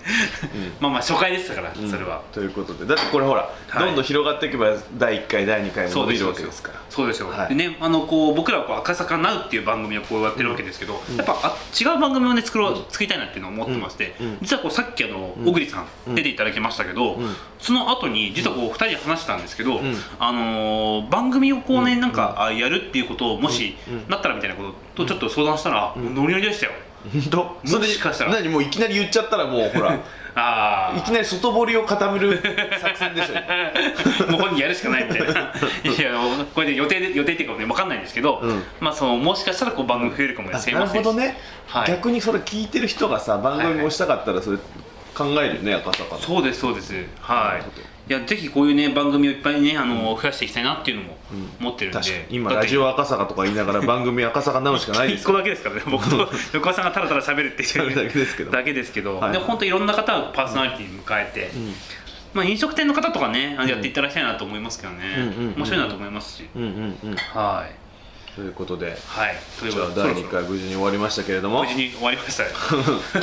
まあまあ初回でしたから、それは。ということで。だってこれほら、はいどんどん広がっていけば第1回第2回も伸びるわけですから。そうですよ、はい。でねあのこう僕らはこう赤坂ナウっていう番組をこうやってるわけですけど、やっぱあ違う番組をね作ろう作りたいなっていうのを思ってまして、うん。うん。実はこうさっきあの小栗さん出ていただきましたけど、ん。その後に実はこう2人で話したんですけど、ん。あのー番組をこうねなんかあやるっていうことをもしうん。なったらみたいなこととちょっと相談したら、ノリノリでしたよ本当？それもしかしたら。何？もういきなり言っちゃったらもうほら。(laughs) ああいきなり外堀を固める (laughs) 作戦でしょ。もう本人やるしかないみたいな。いやこれで予定で予定っていうかね分かんないんですけど、うん。まあそのもしかしたらこう番組増えるかもしれなるませんしほどね、はい。逆にそれ聞いてる人がさ番組もしたかったらそれ考えるよね赤坂の。そうですそうです。はいいやぜひこういうね番組をいっぱいねあの増やしていきたいなっていうのも思ってるんで、確かに。今ラジオ赤坂とか言いながら (laughs) 番組赤坂直しかないです一個だけですからね。(laughs) 僕と横川さんがただただ喋るっていう。だけですけど。(laughs) だけですけど、はい。で本当いろんな方をパーソナリティに迎えて、まあ、飲食店の方とかねやっていただきたいなと思いますけどね、うんうんうん。面白いなと思いますし、うんうんうん。はいということではい。というじゃあ第2回無事に終わりましたけれども。無事に終わりましたよ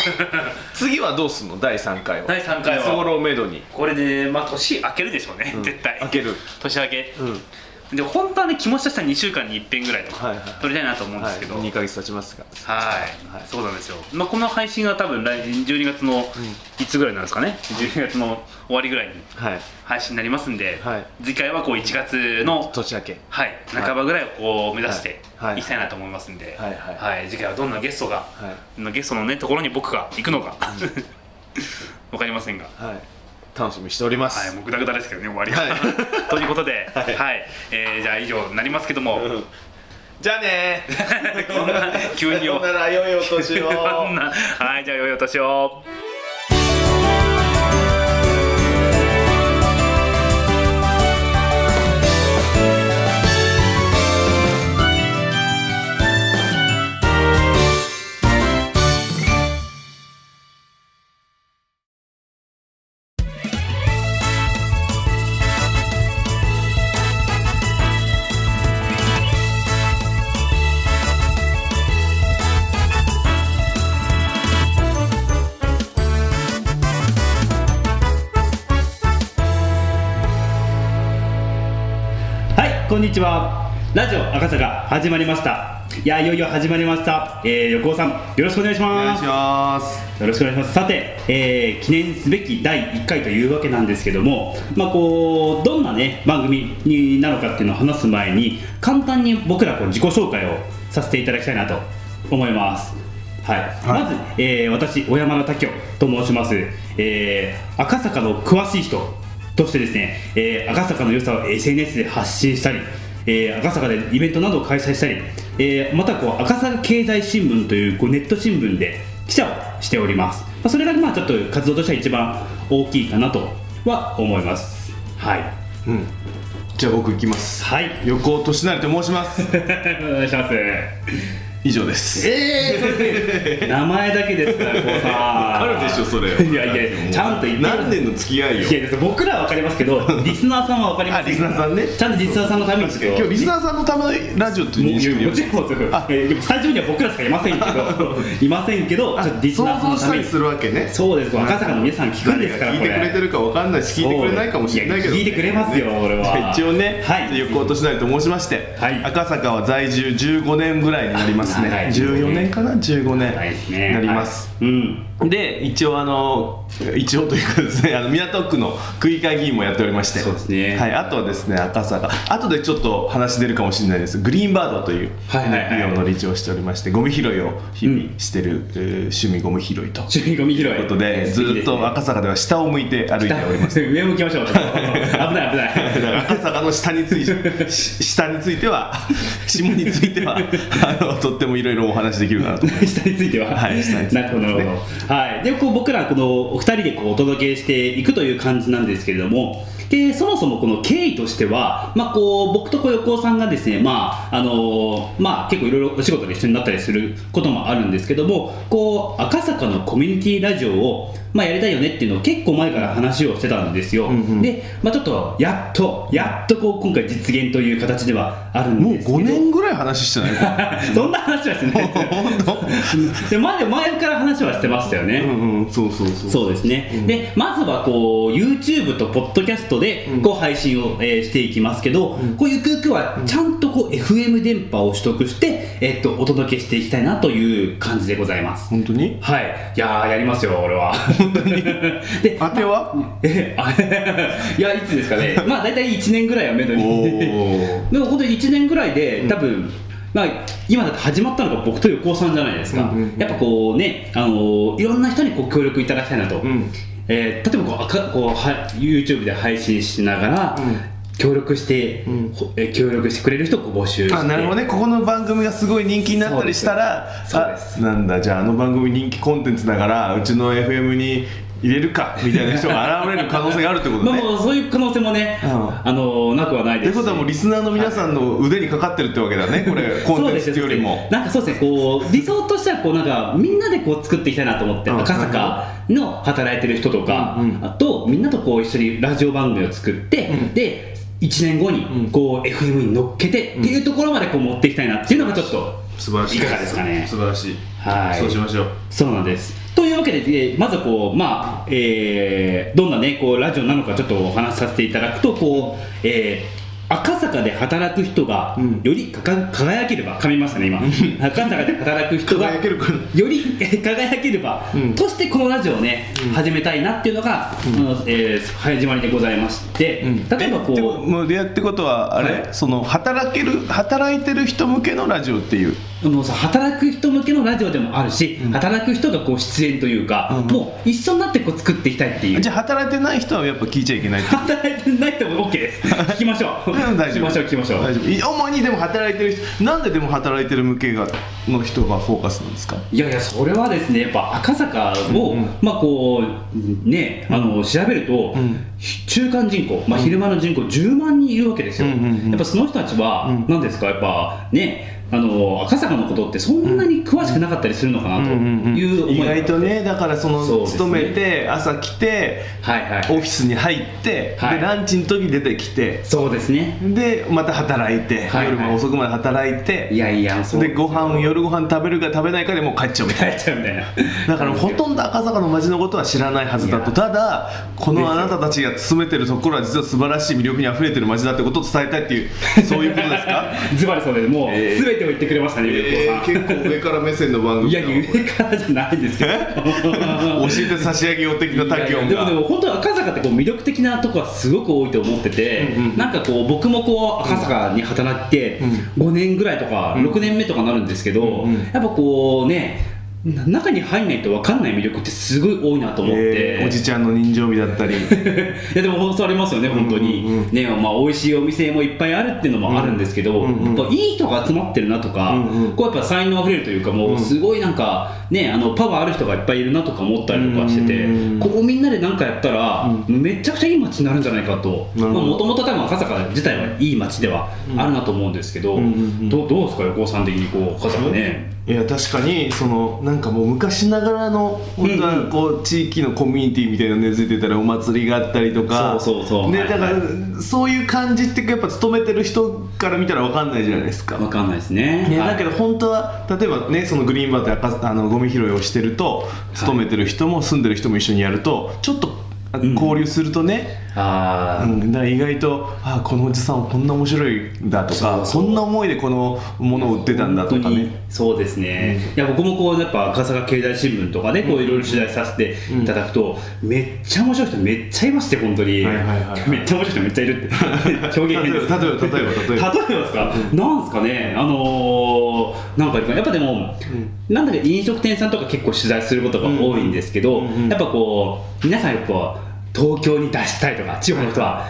(laughs) 次はどうすんの？第3回は。第三回は。いつ頃をめどに。これでまあ年明けるでしょうね、うん。絶対。開ける。年明け、うんで本当はね気持ちとしては2週間に一遍ぐらいとかはいはい。撮りたいなと思うんではいすけど、2ヶ月経ちますが。はい、はい。そうなんですよ、まあ、この配信が多分来12月のいつぐらいなんですかね、12月の終わりぐらいにはい。配信になりますんで、はい。次回はこう1月の、年明け。はい、半ばぐらいをこう目指してはい。い。きたいなと思いますんで、はいはい。次回はどんなゲストが、はい。ゲストのねところに僕が行くのか。(laughs) わかりませんが。はい楽しみにしております。はい、もうグダグダですけどね終わりが、はい。(laughs) ということで、ははい。いえーじゃあ以上になりますけども、うん。じゃあね。ー (laughs) こんな急になら良いお年を。(laughs) はいじゃあ良いお年を。こんにちは。ラジオ赤坂始まりました。いや、いよいよ始まりました。えー、横尾さん、よろしくお願いします。よろしくお願いします。さて、えー記念すべき第1回というわけなんですけども、まあ、こうどんな、ね、番組になるかっていうのを話す前に簡単に僕らこう自己紹介をさせていただきたいなと思います。はい、まず、えー私小山田拓也と申します、えー赤坂の詳しい人としてですね、えー赤坂の良さを SNS で発信したり、えー赤坂でイベントなどを開催したり、えーまたこう赤坂経済新聞というこうネット新聞で記者をしております、まあ、それがまあちょっと活動としては一番大きいかなとは思います。はい。うん。じゃあ僕行きます。はい。横尾俊成と申します。(laughs) お願いします以上です。ええー、名前だけですからこうさ。あるでしょそれ。いやいやちゃんと言って何年の付き合いよ。いや僕らは分かりますけどリスナーさんは分かります。あリスナーさんね。ちゃんとリスナーさんのために今日リスナーさんのためのラジオという認識でもちろんスタジオには僕らしかいませんけど。(laughs) いませんけどちょっとリス想ナーさんのために。像したりするわけね。そうです。赤坂の皆さん聞くんですから聞いてくれてるかわかんないし聞いてくれないかもしれないけど、聞いてくれますよ俺は。一応ね、はい。横尾俊成と申しまして、はい。赤坂は在住15年ぐらいになりますね。長い。14年かな？15年はいですね。なります、はい。うんで一応あの一応というかですねあの港区の区議会議員もやっておりまして。そうですね。はい、あとはですね赤坂。後でちょっと話出るかもしれないです。グリーンバードというはいはいはい。NPO の理事をしておりましてゴミ拾いを日々してる、えー趣味ゴミ拾いと。趣味ゴミ拾い。ということでずっと赤坂では下を向いて歩いております。(laughs) 上向きましょう。危ない危ない。赤坂の下についてし下については下についてはあのとってもいろいろお話できるかなと思います。下については、はい下についてははい、でこう僕らこのお二人でこうお届けしていくという感じなんですけれども、でそもそもこの経緯としては、まあ、こう僕とこう横尾さんがですね、まああのまあ、結構いろいろお仕事で一緒になったりすることもあるんですけども、こう赤坂のコミュニティラジオを、まあ、やりたいよねっていうのを結構前から話をしてたんですよ。うんうん。で、まあ、ちょっとやっと、やっとこう今回実現という形ではあるんもうですけど。5年ぐらい話してない？(laughs) そんな話はしてないで前 (laughs) 前から話はしてましたよね、うんうんそうそうそう。そうですね、でまずはこう YouTube と Podcast でこう配信を、えーしていきますけど、こうゆくゆくはちゃんとこう FM 電波を取得して、えっとお届けしていきたいなという感じでございます。本当に？はい。いやーやりますよ俺は。(laughs) で当ては？えあ (laughs) いやいつですかね。まあ大体1年ぐらいはめどに。(laughs) でも本当に1年ぐらいで多分、まあ、今だって始まったのが僕と横尾さんじゃないですか、うんうんうん。やっぱこうね、あのいろんな人にこう協力いただきたいなと、んえー例えばこう赤こうは YouTube で配信しながら、協力して、ん。ほえー協力してくれる人を募集して。あなるほどね。ここの番組がすごい人気になったりしたらそうです。あなんだじゃああの番組人気コンテンツだからうちの FM に入れるかみたいな人が現れる可能性があるってこと (laughs) まあ、ねもうそういう可能性もね、うん。あのなくはないです。しってことはもうリスナーの皆さんの腕にかかってるってわけだねこれコンテンツよりも。なんかそうですねこう理想としてはこうなんかみんなでこう作っていきたいなと思って、うん。赤坂の働いてる人とか、うん。うん。あとみんなとこう一緒にラジオ番組を作って、うん。で1年後にこう FM に乗っけてっていうところまでこう持っていきたいなっていうのがちょっと素晴らしい。いかがですかね。素晴らしい。はい。そうしましょう。そうなんですというわけで、えーまずこうまあえーどんなねこうラジオなのかちょっとお話しさせていただくとこう、えー赤坂で働く人がうん。よりかか輝ければ噛みましたね今赤坂で働く人が輝けるかなよりえー輝ければ、うん。としてこのラジオをね、始めたいなっていうのが、あのえー始まりでございまして、例えばこうってことはあれ、はいその働ける働いてる人向けのラジオっていうもうさ働く人向けのラジオでもあるし、働く人がこう出演というか、うん。もう一緒になってこう作っていきたいっていう。じゃあ働いてない人はやっぱ聞いちゃいけない働いてない人も OK です。(laughs) 聞きましょう。うん大丈夫。聞きましょう聞きましょう。大丈夫。い主にでも働いてる人なんででも働いてる向けがの人がフォーカスなんですか？いやいやそれはですねやっぱ赤坂を、うんうん。まあこうねあの調べると、ん。中間人口、まあ、昼間の人口10万人いるわけですよ、うんうんうん。やっぱその人たちはうん。何ですか？やっぱねあの赤坂のことってそんなに詳しくなかったりするのかなという思い意が外とねだからその勤めて朝来てはいはい。オフィスに入って、はい。でランチの時出てきてそうですね。でまた働いて、はいはい。夜も遅くまで働いていやいやそうでご飯夜ご飯食べるか食べないかでもう帰っちゃうみたいな。だからほとんど赤坂の街のことは知らないはずだと。ただこのあなたたちが勤めてるところは実は素晴らしい魅力にあふれてる街だってことを伝えたいっていうそういうことですか？(laughs) ズバリそうでもう、えー。全てを言ってくれましたね、ゆうこさん。結構上から目線の番組いや上からじゃないんですけど (laughs) 教えて差し上げよう的なタキオンでもでがも本当に赤坂ってこう魅力的なとこはすごく多いと思ってて、うんうんなんかこう僕もこう赤坂に働いて5年ぐらいとか6年目とかなるんですけど、うんうん。やっぱこうねな中に入んないと分かんない魅力ってすごい多いなと思って、えーおじちゃんの人情味だったり。(laughs) いやでも本当ありますよね本当に、うんうん。ねまあ美味しいお店もいっぱいあるっていうのもあるんですけど、うんうんやっぱいい人が集まってるなとか、うんうん。こうやっぱ才能あふれるというかもうすごいなんかねあのパワーある人がいっぱいいるなとか思ったりとかしてて、うんここみんなで何かやったら、めちゃくちゃいい街になるんじゃないかと。もともと多分赤坂自体はいい街ではあるなと思うんですけど、うんうんうん。どうどうですか横尾さん的にこう赤坂ね、いや確かにそのなんかもう昔ながらの本当はこう地域のコミュニティみたいなの根付いてたらお祭りがあったりとかそうそうそうだからそういう感じってやっぱ勤めてる人から見たら分かんないじゃないですか。分かんないですね。ね、はい。だけど本当は例えばねそのグリーンバーって赤あのゴミ拾いをしてると勤めてる人も住んでる人も一緒にやるとちょっと交流するとね、あー。うん、意外とあこのおじさんはこんな面白いんだとかこんな思いでこのものを売ってたんだとかね。そうですね、いや僕もこうやっぱ赤坂経済新聞とかでこういろいろ取材させていただくと、めっちゃ面白い人めっちゃいまして本当に、はいはいはい。は (laughs) いめっちゃ面白い人めっちゃいるって。表現変です。ば例えば例えば例えば。例えばですか、なんですかね、あのー、なんかやっぱでも、なんだか飲食店さんとか結構取材することが多いんですけど、うんうん。やっぱこう、皆さんやっぱ東京に出したいとか、地方の人は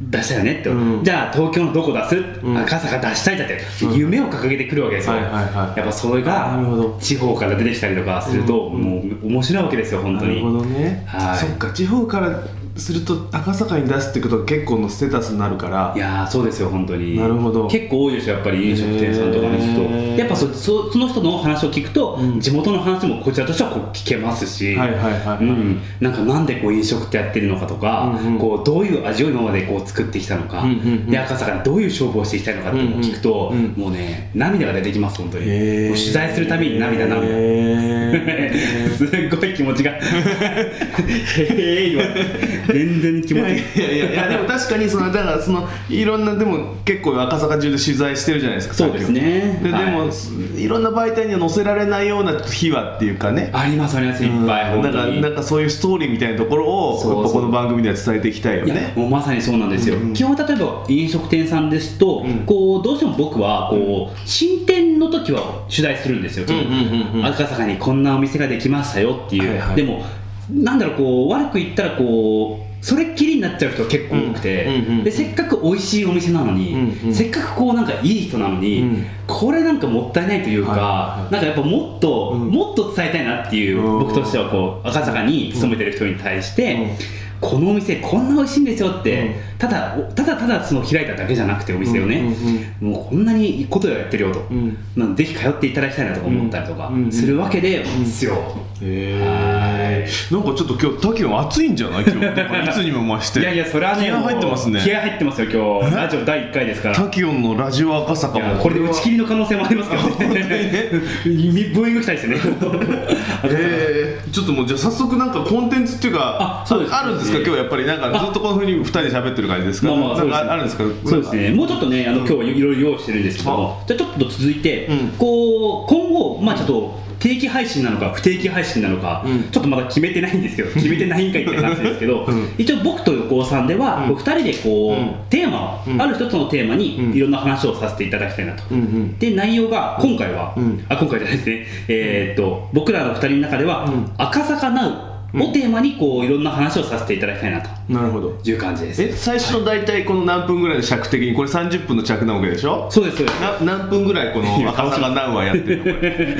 出したいよねって、うん。じゃあ東京のどこ出す、ん。赤坂出したいだって、うん夢を掲げてくるわけですよ。はいはいはい。やっぱそれが地方から出てきたりとかすると、うん。もう面白いわけですよ、本当に。なるほどね、はい。そっか地方からすると赤坂に出すってことが結構のステータスになるから。いやーそうですよ本当に。なるほど。結構多いですよやっぱり飲食店さんとかに聞くへー。とやっぱそそその人の話を聞くと、うん。地元の話もこちらとしてはこう聞けますし、はいはいはいなんかなんでこう飲食ってやってるのかとか、うんうんこうどういう味を今までこう作ってきたのか、うんうんうん。で赤坂にどういう勝負をしていきたいのかっていうのを聞くと、うんうんもうね涙が出てきます本当に、取材するたびに涙涙、へ (laughs) すっごい気持ちが。へえ今全然気持ちが。いやいやいやでも確かにそのだからそのいろんなでも結構赤坂中で取材してるじゃないですかそうですね。で,、はい。でもいろんな媒体には載せられないような秘話っていうかね。ありますありますいっぱい、うん。なんかなんかそういうストーリーみたいなところをこの番組では伝えていきたいよね。もうまさにそうなんですよ、うん。基本例えば飲食店さんですと、うん。こうどうしても僕はこう新店の時は取材するんですよ、うんうんうんうん。赤坂にこんなお店ができましたよっていう、はいはいでもなんだろうこう悪く言ったらこうそれっきりになっちゃう人が結構多くて、うんうんうんでせっかく美味しいお店なのに、うんうん。せっかくこうなんかいい人なのに、うんこれなんかもったいないというか、はいはい。なんかやっぱもっと、うん。もっと伝えたいなっていう、うん。僕としてはこう赤坂に勤めてる人に対して、うんこのお店こんな美味しいんですよって、うん。ただただただその開いただけじゃなくてお店をね、うんもうこんなにいいことをやってるよと、うん。なんでぜひ通っていただきたいなとか思ったりとかうんするわけでですよ、へえなんかちょっと今日タキオン熱いんじゃない今日いつにも増して。(laughs) いやいやそれはね気合入ってますね。気合入ってますよ今日。ラジオ第1回ですから。タキオンのラジオ赤坂も。これで打ち切りの可能性もありますけどね。ブーイングしたいですね。えー、ちょっともうじゃあ早速なんかコンテンツっていうかあそうです。あるんですか？えー今日やっぱりなんかずっとこのふうに二人で喋ってる感じですか、まあまあそうですね。あるんですか？そうですね、もうちょっとね、あの今日はいろいろ用意してるんですけども、じゃあちょっと続いて、うん。こう今後、まあちょっと定期配信なのか不定期配信なのか、うん。ちょっとまだ決めてないんですけど、(laughs) 決めてないんかいって話ですけど、うん。一応僕と横尾さんでは、うん。こう二人でこう、うん。テーマを、うん。ある一つのテーマにうん。いろんな話をさせていただきたいなと。うんうん。で内容が今回は、うん。あ今回じゃないですね、えーっと僕らの二人の中では、うん。赤坂ナウをテーマにこういろんな話をさせていただきたいなと。なるほど。いう感じです。え最初の大体この何分ぐらいの尺的にこれ30分の尺なわけでしょ？そうですそうです。な何分ぐらいこの赤坂何話やってるの？こ (laughs) れ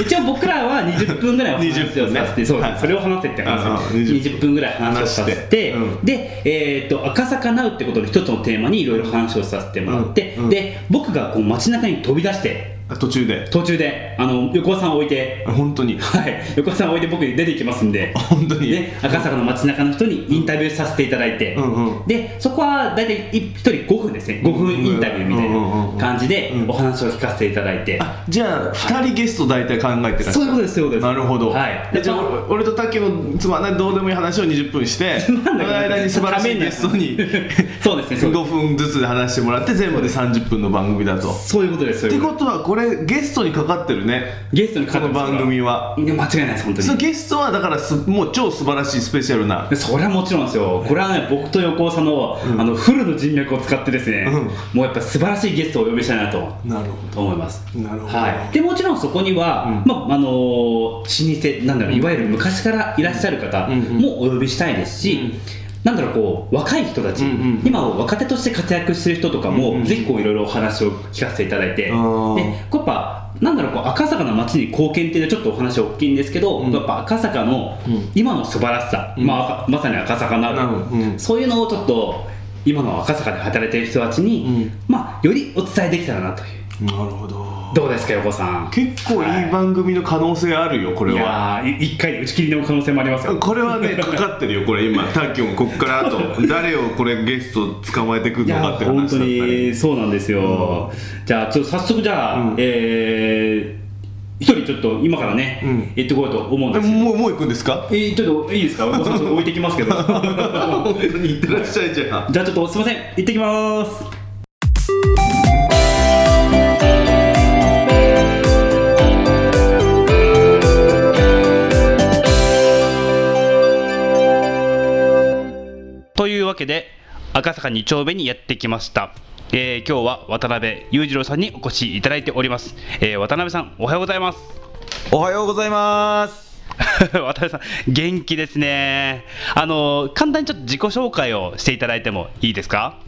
一応僕らは20分ぐらいお (laughs) 話をさせて、20分ねそうです、はいそれを話せって話す。20 20分。ぐらい話をさせて、うんで、えー、と赤坂ナウってことで一つのテーマにいろいろ話をさせてもらって、うんうん。で僕がこう街中に飛び出してあ途中で？途中で。あの横尾さんを置いて。あ本当に？はい、横尾さんを置いて僕出ていきますんで。本当に？ね、赤坂の街中の人にインタビューさせていただいて、うんうんでそこは大体1人5分ですね。5分インタビューみたいな感じでうんお話を聞かせていただいて、あじゃあ2人ゲスト大体考えてらっしゃるそういうことですそういうことです。なるほど、はい。でじゃあまあ俺俺と滝のつまんないどうでもいい話を20分してその間に素晴らしいゲストにそうですねそうです。5分ずつで話してもらって全部で30分の番組だと。そういうことです。ってことはこれれゲストにかかってるね。ゲストにかこのかってますから。番組は。いや間違いないです本当に。そのゲストはだからすもう超素晴らしいスペシャルな。でそれはもちろんですよ、これはね、僕と横尾さんの,、あのフルの人脈を使ってですね、うん。もうやっぱ素晴らしいゲストをお呼びしたいなとなるほ思います。なるほど。はい、でもちろんそこには、うん。まああの老舗なんだろういわゆる昔からいらっしゃる方もお呼びしたいですし、うんなんだろうこう若い人たち、うんうん今若手として活躍してる人とかも、うんうんぜひこういろいろお話を聞かせていただいて、であー。こうやっぱなんだろうこう赤坂の街に貢献っていうのはちょっとお話大きいんですけど、うん。やっぱ赤坂のうん。今の素晴らしさ、うん。まあ赤、まさに赤坂なる、うん。そういうのをちょっと今の赤坂で働いてる人たちに、うん。まあ、よりお伝えできたらなという。なるほどどうですか横尾さん？結構いい番組の可能性あるよこれいはい一回で打ち切りの可能性もありますよ。これはねかかってるよこれ。今タッキョンこっからあと (laughs) 誰をこれゲスト捕まえてくるのかって本当話だったり。にそうなんですよ、じゃあちょっと早速じゃあ、うん。えー、一人ちょっと今からね、うん。行ってこようと思うんえです。けどもうもう行くんですか？えー、ちょっといいですか？横尾さんちょっと置いてきますけど。(laughs) 本当に行ってらっしゃいじゃんじゃあちょっとすいません。行ってきますわけで赤坂2丁目にやってきました、えー今日は渡辺裕次郎さんにお越しいただいております、えー渡辺さんおはようございます。おはようございます。(laughs) 渡辺さん元気ですね。あの簡単にちょっと自己紹介をしていただいてもいいですか？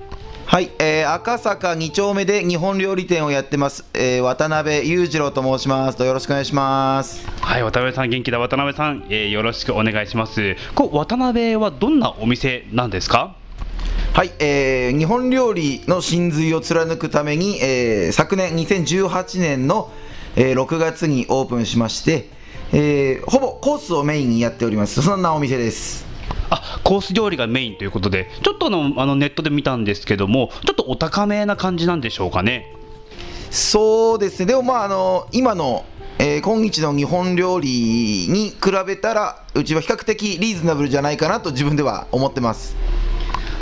はい、えー赤坂2丁目で日本料理店をやってます、えー渡辺裕次郎と申します。よろしくお願いします。はい渡辺さん元気だ渡辺さん、えーよろしくお願いしますこう渡辺はどんなお店なんですか？はい、えー日本料理の真髄を貫くために、えー昨年2018年の、えー6月にオープンしまして、えーほぼコースをメインにやっております。そんなお店です。あコース料理がメインということでちょっとあのあのネットで見たんですけどもちょっとお高めな感じなんでしょうかね。そうですね、でもまあ、あの今の、えー今日の日本料理に比べたら、うちは比較的リーズナブルじゃないかなと自分では思ってます。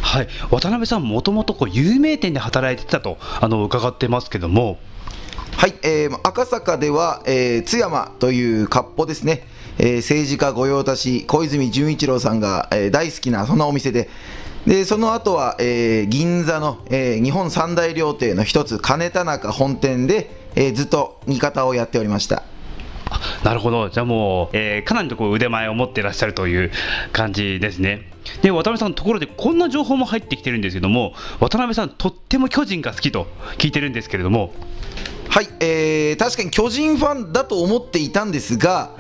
はい。渡辺さんもともとこう有名店で働いてたとあの伺ってますけども。はい、えー赤坂では、えー津山という割烹ですね、えー政治家御用達小泉純一郎さんが、えー大好きなそんなお店ででその後は、えー銀座の、えー日本三大料亭の一つ金田中本店で、えーずっと味方をやっておりました。なるほど。じゃあもう、えーかなりのこう腕前を持ってらっしゃるという感じですね。で渡辺さんところでこんな情報も入ってきてるんですけども渡辺さんとっても巨人が好きと聞いてるんですけれどもはい、えー確かに巨人ファンだと思っていたんですが、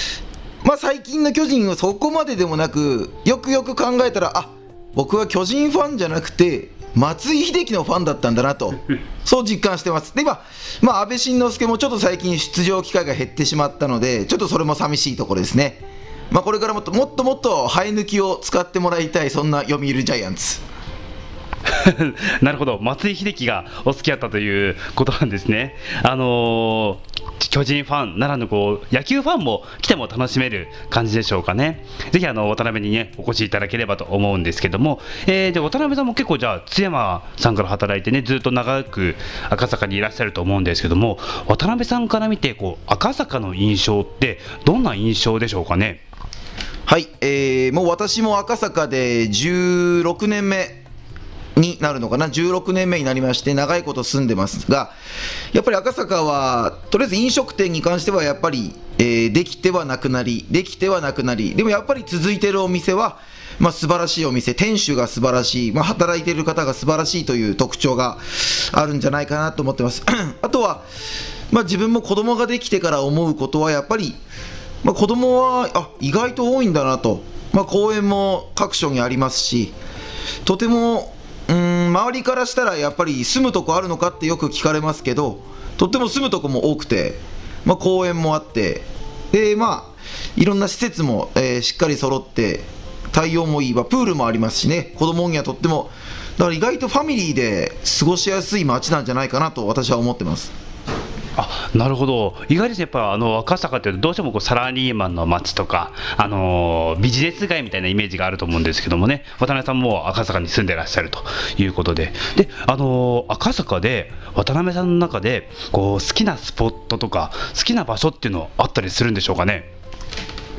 (laughs) まあ最近の巨人はそこまででもなく、よくよく考えたら、あ僕は巨人ファンじゃなくて、松井秀喜のファンだったんだなと、(laughs) そう実感してます。で、今、まあ、安倍晋之助もちょっと最近出場機会が減ってしまったので、ちょっとそれも寂しいところですね。まあ、これからもっともっともっと生え抜きを使ってもらいたい、そんな読売ジャイアンツ。(laughs) なるほど。松井秀喜がお好きだったということなんですね。あのー巨人ファンならぬこう野球ファンも来ても楽しめる感じでしょうかね。ぜひあの渡辺にねお越しいただければと思うんですけども、えーで渡辺さんも結構じゃあ津山さんから働いてねずっと長く赤坂にいらっしゃると思うんですけども渡辺さんから見てこう赤坂の印象ってどんな印象でしょうかね？はい、えーもう私も赤坂で16年目になるのかな、16年目になりまして、長いこと住んでますが、やっぱり赤坂は、とりあえず飲食店に関しては、やっぱり、えーできてはなくなり、できてはなくなり、でもやっぱり続いてるお店は、まあ、素晴らしいお店、店主が素晴らしい、まあ、働いている方が素晴らしいという特徴があるんじゃないかなと思ってます。(clears throat) あとは、まあ、自分も子供ができてから思うことは、やっぱり、まあ、子供はあ意外と多いんだなと、まあ、公園も各所にありますし、とてもうん周りからしたらやっぱり住むとこあるのかってよく聞かれますけど、とっても住むとこも多くて、まあ、公園もあって、でまあ、いろんな施設も、えーしっかり揃って、対応もいい、わ、プールもありますしね、子供にはとっても、だから意外とファミリーで過ごしやすい街なんじゃないかなと私は思ってます。あなるほど。意外ですねやっぱあの赤坂ってどうしてもこうサラリーマンの街とか、あのビジネス街みたいなイメージがあると思うんですけどもね。渡辺さんも赤坂に住んでらっしゃるということで。で、あの赤坂で渡辺さんの中でこう好きなスポットとか好きな場所っていうのあったりするんでしょうかね？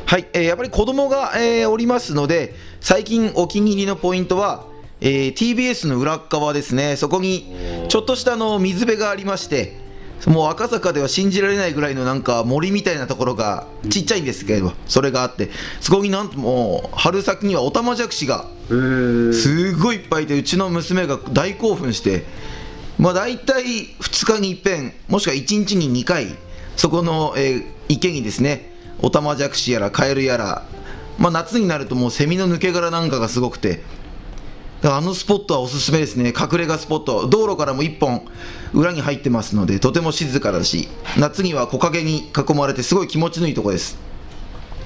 はい、えーやっぱり子供が、えーおりますので、最近お気に入りのポイントは、えー TBS の裏側ですね、そこにちょっとしたの水辺がありまして、もう赤坂では信じられないぐらいのなんか森みたいなところがちっちゃいんですけど、それがあって、そこになんともう春先にはオタマジャクシがすごいいっぱいいて、うちの娘が大興奮して、まあ、大体2日に一遍もしくは1日に2回、そこの、えー池にですね、オタマジャクシやらカエルやら、まあ、夏になるともうセミの抜け殻なんかがすごくて、あのスポットはおすすめですね、隠れ家スポット、道路からも1本裏に入ってますので、とても静かだし、夏には木陰に囲まれて、すごい気持ちのいいとこです。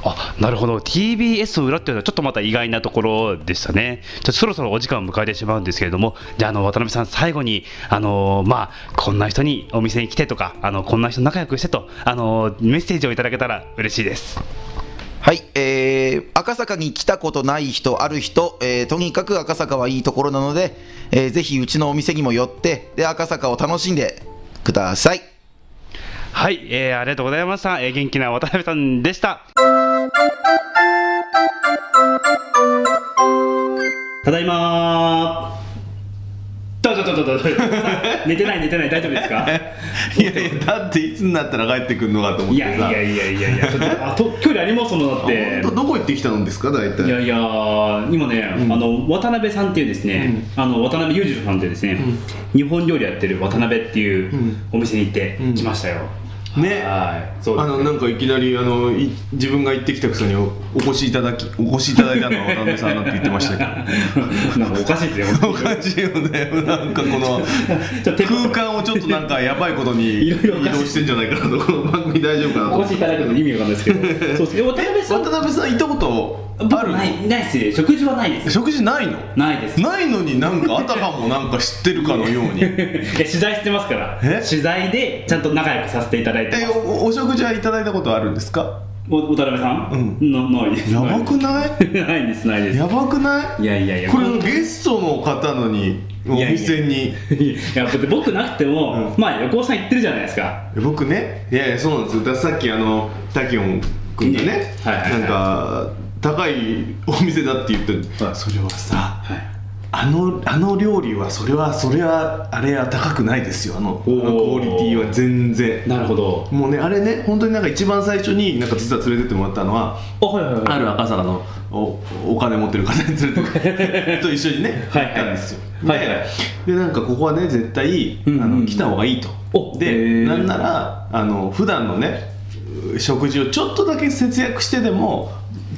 あなるほど。TBS 裏っていうのはちょっとまた意外なところでしたね。ちょっとそろそろお時間を迎えてしまうんですけれども。じゃあの渡辺さん最後にあのまあこんな人にお店に来てとかあのこんな人仲良くしてとあのメッセージをいただけたら嬉しいです。はい、えー赤坂に来たことない人、ある人、えーとにかく赤坂はいいところなので、えーぜひうちのお店にも寄って、で赤坂を楽しんでください。はい、えーありがとうございました、えー元気な渡辺さんでした。ただいまーどうぞどうぞどうぞ。寝てない寝てない大丈夫ですか？いやいやだっていつになったら帰ってくるのかと思っいてさ。やいやいやいやいやちょっとあと距離ありますものだって。どこ行ってきたんですか？大体。いやいや今ね、あの渡辺さんっていうですね、あの渡辺裕次郎さんっていうですね、日本料理やってる渡辺っていうお店に行ってきましたよ、ね。はい。そうですあのなんかいきなりあのい自分が行ってきたくせにおお越しいただきお越しいただいたのは (laughs) 渡辺さんだって言ってましたけど。なんかおかしいですね本おかしいよね。なんかこの空間をちょっとなんかやばいことに移動してんじゃないかなと。この番組大丈夫かなと。お越しいただくの意味わかんない。ですけどそうです。ね渡辺さん。渡辺さん行ったことある？僕ないないですよ。食事はないです。食事ないの？ないです。ないのになんかあたかもなんか知ってるかのように。(laughs) 取材してますから。え？取材でちゃんと仲良くさせていただいてえます。おお食事はいただいたことあるんですか？お渡辺さん、なないです。やばくない？ないです。(laughs) ないです。やばくない？いやいやいや。これゲストの方のにおいやいや。店 (laughs) にいや僕なくても、まあ横尾さん言ってるじゃないですか。僕ね？いやいやそうなんです。よださっきあのタキオン君がね、はいはいはい。なんか高いお店だって言って、はい。それはさはいあのあの料理はそれはそれはあれは高くないですよ。あのあのクオリティは全然。なるほど。もうねあれね本当になんか一番最初になんか実は連れてってもらったのはあはいはいはい。ある赤坂のおお金持ってる方に連れて (laughs) と一緒にねはい行ったんですよ。はいはい。ででなんかここはね絶対あうんうん。うんの来た方がいいと。おへでー。なんならあの普段のね食事をちょっとだけ節約してでも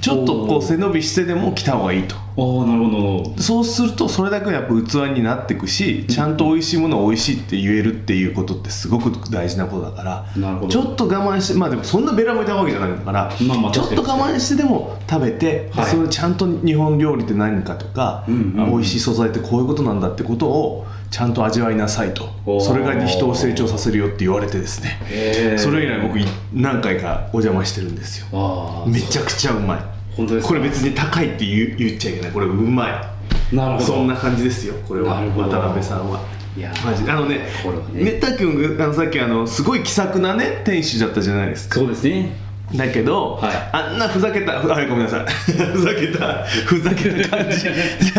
ちょっとこう背伸びしてでも来た方がいいと。ああなるほどそうするとそれだけやっぱ器になっていくしちゃんと美味しいものを美味しいって言えるっていうことってすごく大事なことだからなるほど。ちょっと我慢してまあでもそんなベラもいたわけじゃないから、まあまあちょっと我慢してでも食べて、はい。それちゃんと日本料理って何かとか、うんうんうん。美味しい素材ってこういうことなんだってことをちゃんと味わいなさいと。それが人を成長させるよって言われてですね。それ以来僕い何回かお邪魔してるんですよ。めちゃくちゃうまい本当ですか？これ別に高いって言う言っちゃいけない。これうまい。なるほど。そんな感じですよこれは。渡辺さんは。いやマジで。あのねこれはね。メッタ君があのさっきあのすごい気さくなね店主だったじゃないですか。そうですね。だけど、はい。あんなふざけたふあごめんなさい。(laughs) ふざけたふざけた感じ。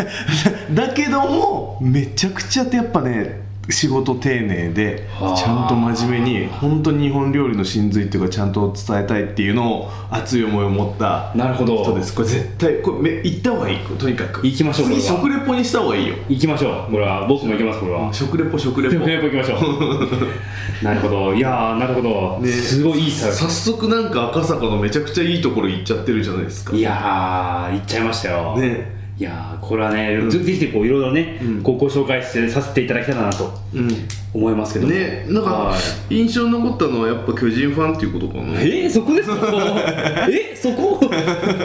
(laughs) だけどもめちゃくちゃやっぱね仕事丁寧ではあ。ちゃんと真面目に本当に日本料理の真髄っていうかちゃんと伝えたいっていうのを熱い思いを持ったなるほど。人です。これ絶対これめ行った方がいい。とにかく。行きましょう次食レポにした方がいいよ。行きましょう。これは僕も行きますこれは。食レポ食レポ。食レポ行きましょう。(laughs) なるほど。いやーなるほど、ねすごいいい早ス速なんか赤坂のめちゃくちゃいいところ行っちゃってるじゃないですか。いやー行っちゃいましたよ、ねいやーこれはね、ぜぜひこういろいろね、うん。ご紹介してさせていただきたいなとうん。思いますけども。ねなんかはい。印象に残ったのはやっぱ巨人ファンっていうことかな。えー、そこですか？(laughs) えそこ？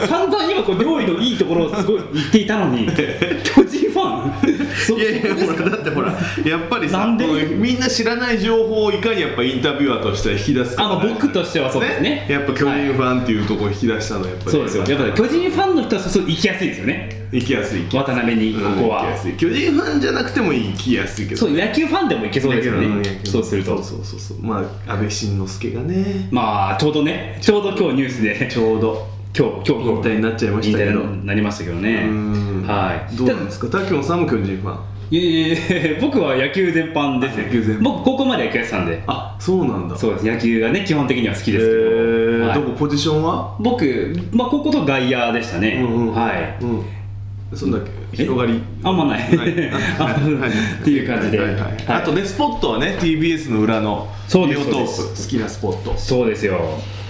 散々今こう料理のいいところをすごい言っていたのに。巨人ファン？そ (laughs) いやいやほらだってほらやっぱりさみんな知らない情報をいかにやっぱインタビュアーとしては引き出すかあまあ僕としてはそうですね。やっぱ巨人ファンっていうところを引き出したのはやっぱり。そうですよ。やっぱり巨人ファンの人はそう行きやすいですよね行きやすい。渡辺にここは、うん巨人ファンじゃなくても行きやすいけどそう野球ファンでも行けそうですよね、んそうするとそうそうそうまあ安倍晋之助がね。まあちょうどねちょうど今日ニュースで。ちょうど。今日今日。引退になっちゃいましたけど。なりましたけどね。うん。はい。どうなんですか？滝野さんも巨人ファン。いやいやいや僕は野球全般ですよ。野球全般。僕高校まで野球やってたんで。あそうなんだ。そうです。野球がね基本的には好きえですけど、ー。はい。どこポジションは？僕、まあ、高校と外野でしたね、うんうん。はい。うんそんだけ広がり？あんまない。(laughs) はい。あっていう感じで、はい。はい。はい。あとねスポットはね TBS の裏のそうですビオトープ。好きなスポット。そうですよ。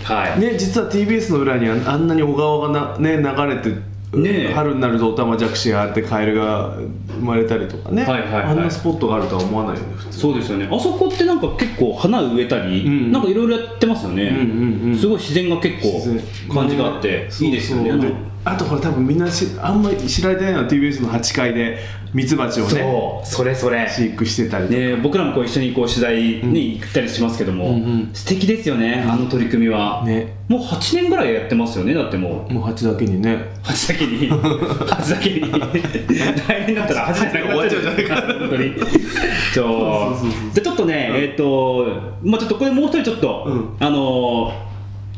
はい、ね実は TBS の裏にはあんなに小川がな、ね、流れてねえ。春になるとオタマジャクシがあってカエルが生まれたりとかね、はいはいはい。あんなスポットがあるとは思わないよね普通そうですよね。あそこってなんか結構花植えたり、うんなんかいろいろやってますよね、うんうんうん。すごい自然が結構感じがあって、ね。いいですよねあとほら多分みんなしあんまり知られてないのは TBS の8階でミツバチをねそうそれそれ。飼育してたりとか、ね、僕らもこう一緒にこう取材に行ったりしますけども、うんうん素敵ですよねあの取り組みは、ね。もう8年ぐらいやってますよねだってもう。もう8だけにね。8だけに。(laughs) 8だけに。来年だったら8じゃなくな終わっちゃうじゃないか本当に。ちょじゃあちょっとね、えっ、とまあちょっとこれもう一人ちょっと、うん。あのー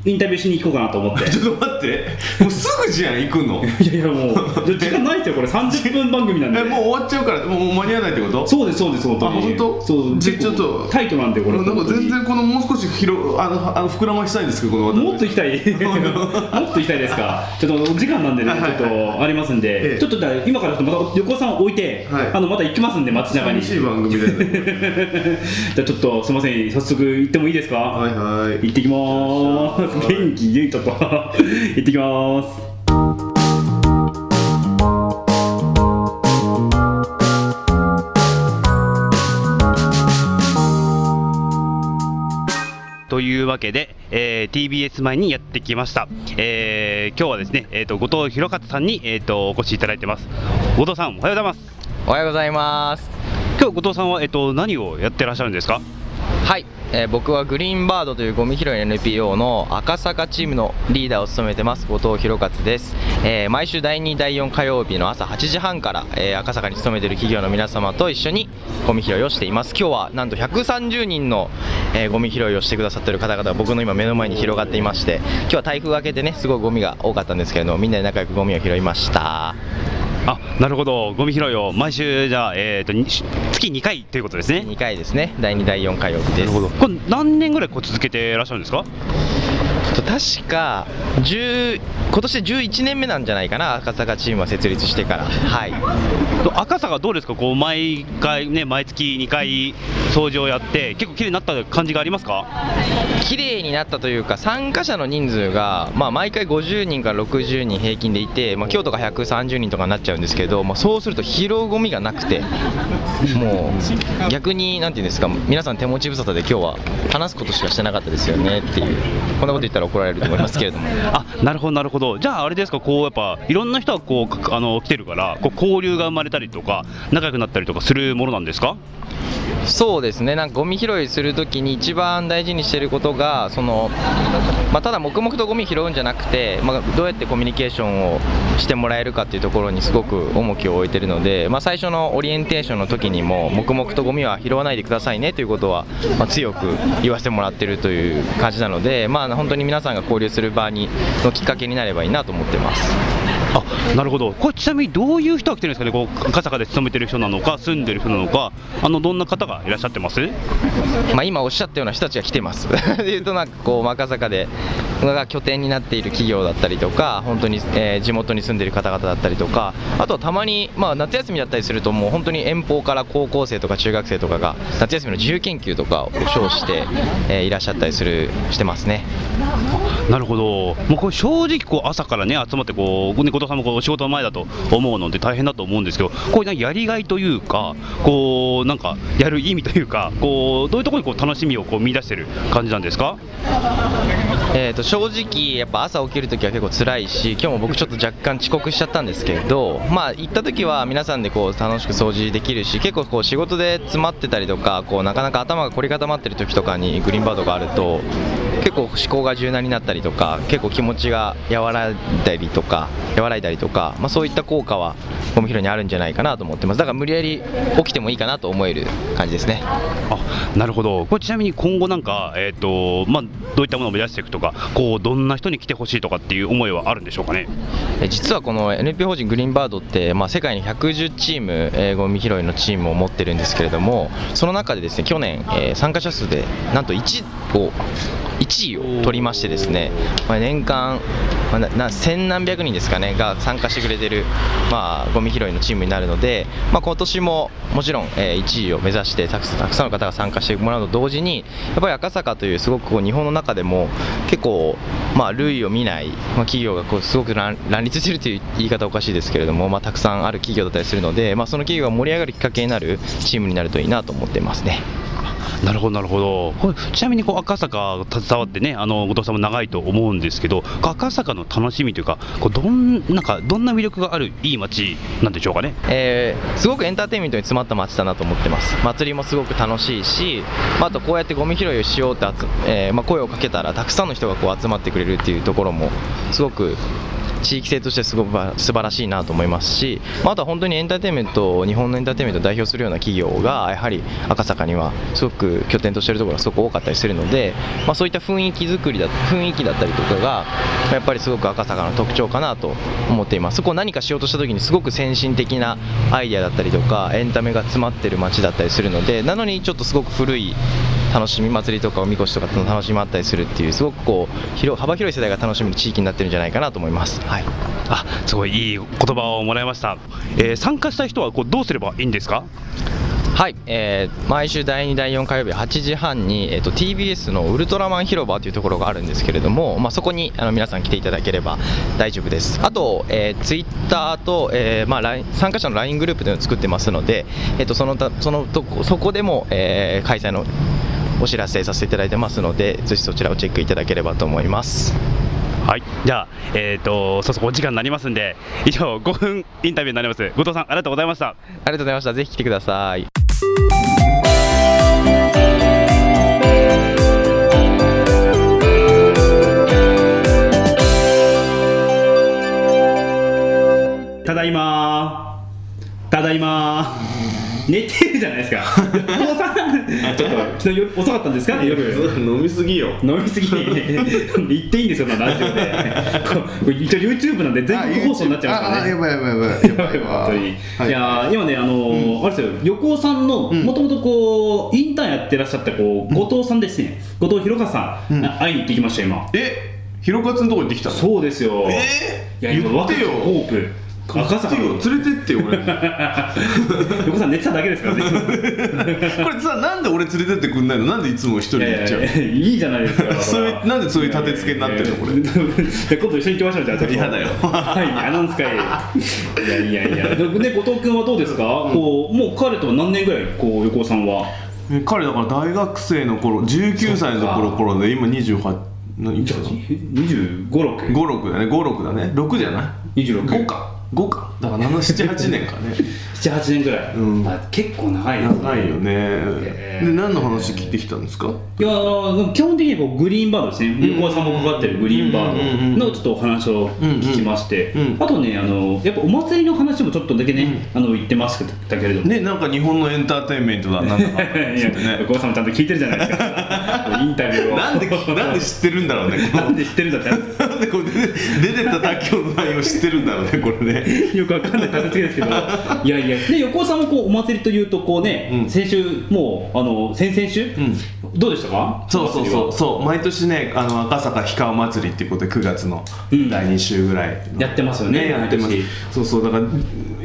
インタビューしに行こうかなと思って。(laughs) ちょっと待って。もうすぐじゃん行くの。いやいやもう (laughs) 時間ないですよこれ。30分番組なんで。えもう終わっちゃうからもう間に合わないってこと？そうですそうです本当にあ本当？そうちょっとタイトなんでこれ。なんか全然このもう少し広あのあの膨らましたいんですけどこのもっと行きたい。(laughs) もっと行きたいですか。ちょっとお時間なんでねちょっとありますんで、ええ。ちょっと今からまた横尾さんを置いて、はい。あのまた行きますんで街中に。寂しい番組だよね。じゃあちょっとすみません早速行ってもいいですか、はいはい。行ってきまーす元気元気ちょっと行ってきますというわけで、えー TBS 前にやってきました、えー今日はですね、えー、と後藤弘勝さんに、えー、とお越しいただいてます後藤さんおはようございますおはようございます。今日後藤さんは、えー、と何をやってらっしゃるんですかはい、えー僕はグリーンバードというゴミ拾い NPO の赤坂チームのリーダーを務めてます。後藤弘勝です、えー毎週第2第4火曜日の朝8時半から、えー赤坂に勤めている企業の皆様と一緒にゴミ拾いをしています。今日はなんと130人の、えーゴミ拾いをしてくださっている方々が僕の今目の前に広がっていまして今日は台風明けでねすごいゴミが多かったんですけれどもみんなで仲良くゴミを拾いました。あなるほど。ゴミ拾いを毎週じゃあ、えー、とに月2回ということですね。2回ですね。第2第4火曜日です。なるほど。これ何年ぐらいこう続けてらっしゃるんですか？と確か10今年で11年目なんじゃないかな赤坂チームは設立してから。はい。と赤坂どうですか？こう毎回ね毎月2回掃除をやって結構綺麗になった感じがありますか？綺麗になったというか参加者の人数が、まあ、毎回50人から60人平均でいて、まあ、京都が130人とかになっちゃうんですけど、まあ、そうすると拾うゴミがなくてもう逆になんていうんですか皆さん手持ち無沙汰で今日は話すことしかしてなかったですよねっていう。こんなこと言ったら怒られると思いますけれども。(laughs) あなるほどなるほど。じゃああれですかこうやっぱいろんな人がこうかあの来てるからこう交流が生まれたりとか仲良くなったりとかするものなんですか？そうですねなんかゴミ拾いするときに一番大事にしていることがその、まあ、ただ黙々とゴミ拾うんじゃなくて、まあ、どうやってコミュニケーションをしてもらえるかっていうところにすごく重きを置いてるので、まあ、最初のオリエンテーションの時にも黙々とゴミは拾わないでくださいねということは、ま、強く言わせてもらってるという感じなので、まあ、本当に皆さんが交流する場にのきっかけになればいいなと思ってます。あなるほどこれちなみにどういう人が来てるんですかね？こう赤坂で勤めてる人なのか住んでる人なのかあのどんな方がいらっしゃってます？まあ、今おっしゃったような人たちが来てます。(laughs) でいうとなんかこう赤坂でが拠点になっている企業だったりとか本当に、えー地元に住んでいる方々だったりとかあとはたまに、まあ、夏休みだったりするともう本当に遠方から高校生とか中学生とかが夏休みの自由研究とかを称して、えーいらっしゃったりするしてますね。なるほど、もうこれ正直こう朝からね集まってこう、ね、後藤さんもこう仕事の前だと思うので大変だと思うんですけど、こういうやりがいというか、こうなんかやる意味というか、こうどういうところにこう楽しみをこう見出してる感じなんですか？えー、と正直やっぱ朝起きるときは結構辛いし今日も僕ちょっと若干遅刻しちゃったんですけどまあ行った時は皆さんでこう楽しく掃除できるし結構こう仕事で詰まってたりとかこうなかなか頭が凝り固まってる時とかにグリーンバードがあると結構思考が柔軟になったりとか結構気持ちが和らいだりとか和らいだりとか、まあ、そういった効果はゴミ拾いにあるんじゃないかなと思ってます。だから無理やり起きてもいいかなと思える感じですね。あなるほど。これちなみに今後なんか、えーとまあ、どういったものを目指していくとかこうどんな人に来てほしいとかっていう思いはあるんでしょうかね？え実はこの NPO 法人グリーンバードって、まあ、世界に110チーム、えーゴミ拾いのチームを持ってるんですけれどもその中でですね去年、えー参加者数でなんと1を1位を取りましてですね、まあ、年間、まあ、なな千何百人ですかねが参加してくれてる、まあ、ゴミ拾いのチームになるので、まあ、今年ももちろん、えー1位を目指してたくさんの方が参加してもらうと同時にやっぱり赤坂というすごくこう日本の中でも結構、まあ、類を見ない、まあ、企業がこうすごく乱立してるという言い方おかしいですけれども、まあ、たくさんある企業だったりするので、まあ、その企業が盛り上がるきっかけになるチームになるといいなと思ってますね。なるほどなるほどちなみにこう赤坂携わってねあの後藤さんも長いと思うんですけど赤坂の楽しみというかこうどんなんかどんな魅力があるいい街なんでしょうかね。えーすごくエンターテインメントに詰まった街だなと思ってます。祭りもすごく楽しいし、まあ、あとこうやってゴミ拾いをしようって、えーまあ、声をかけたらたくさんの人がこう集まってくれるっていうところもすごく地域性としてすごく素晴らしいなと思いますし、まあ、とは本当にエンターテインメント日本のエンターテインメントを代表するような企業がやはり赤坂にはすごく拠点としているところがすごく多かったりするので、まあ、そういった雰囲気作りだ雰囲気だったりとかがやっぱりすごく赤坂の特徴かなと思っています。そこを何かしようとした時にすごく先進的なアイデアだったりとかエンタメが詰まってる街だったりするのでなのにちょっとすごく古い楽しみ祭りとかおみこしとかの楽しみもあったりするっていうすごくこう広幅広い世代が楽しめる地域になってるんじゃないかなと思います。はいあすごいいい言葉をもらいました、えー参加した人はこうどうすればいいんですか？はい、えー毎週第2、第4火曜日8時半に、えー、と TBS のウルトラマン広場というところがあるんですけれども、まあ、そこにあの皆さん来ていただければ大丈夫です。あと、えー、ツイッターと、えーまあ、参加者の LINE グループというのを作ってますので、えー、とそのたそのとこそこでも、えー開催のお知らせさせていただいてますので、ぜひそちらをチェックいただければと思います。はいじゃあえっ、とそろそろお時間になりますんで以上5分インタビューになります後藤さんありがとうございましたありがとうございました。ぜひ来てください。ただいまただいま寝てるじゃないですか後藤さんちょっと昨日夜遅かったんですか？ね夜。飲みすぎよ。飲みすぎ。言っていいんですよ、まあラジオで。一応 YouTube なんで全国放送になっちゃいますからね。あやばいやばいやばいやばい。わ本当に、はい。い、やー今ねあのーあれですよ。横尾さんのもともとこうインターンやってらっしゃったこう後藤さんですね、後藤弘和さん、うん。会いに行ってきました今。えひろかつのとこ行ってきたの？そうですよ。えいやー、今若き言ってよ。ホープ赤坂言ってよ連れてってよ俺。こ横尾さん寝てただけですからね。(laughs) れさなんで俺連れてってくんないの？なんでいつも一人で行っちゃう？のいやいやいやいいじゃないですか。(laughs) そういうなんでそういう立て付けになってんの？これ。れ今度一緒に行きましょうじゃあ嫌だよ。はいあなんですかいいやいやいや。でね後藤君はどうですか、こうもう彼とは何年ぐらいこう横尾さんは？え彼だから大学生の頃19歳の頃頃で今28何じゃあ25、6 56だね。56だね。6じゃない？26 5か5か。だから778年かね。(laughs) 78年ぐらい、うん。あ結構長いですね長いよね。へー。で何の話聞いてきたんですか？いやー基本的にこうグリーンバードですね、横尾さんもかかってるグリーンバード。のちょっとお話を聞きまして、うんうんあとねあの、やっぱお祭りの話もちょっとだけね、あの言ってますけどけれど。も、ねなんか日本のエンターテインメントだなんだか (laughs) いや横尾さんもちゃんと聞いてるじゃないですか、(laughs) インタビューを。なんでなんで知ってるんだろうねなんで知ってるんだって、なんでこれ出て出てた卓球の内容知ってるんだろうねこれね (laughs) よくわかんない立て付けですけど、(laughs) いやいや、で横尾さんもこうお祭りというと、こうね、うん。先週、もうあの先々週、ん。どうでしたか、そうそうそう。う。そう。毎年ねあの赤坂氷川祭りっていうことで9月のうん。第2週ぐらいの。やってますよねやってます。そうそう。だから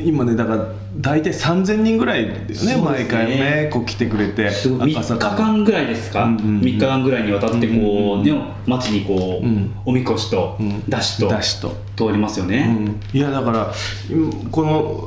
今ねだから大体3000人ぐらいだよねね。毎回ねこう来てくれてすごい。3日間ぐらいですか、うんうんうん。3日間ぐらいにわたってこう、うんね、街にこう、うん。おみこしと、うん。だしとだしと。通りますよね、うん。いやだから今この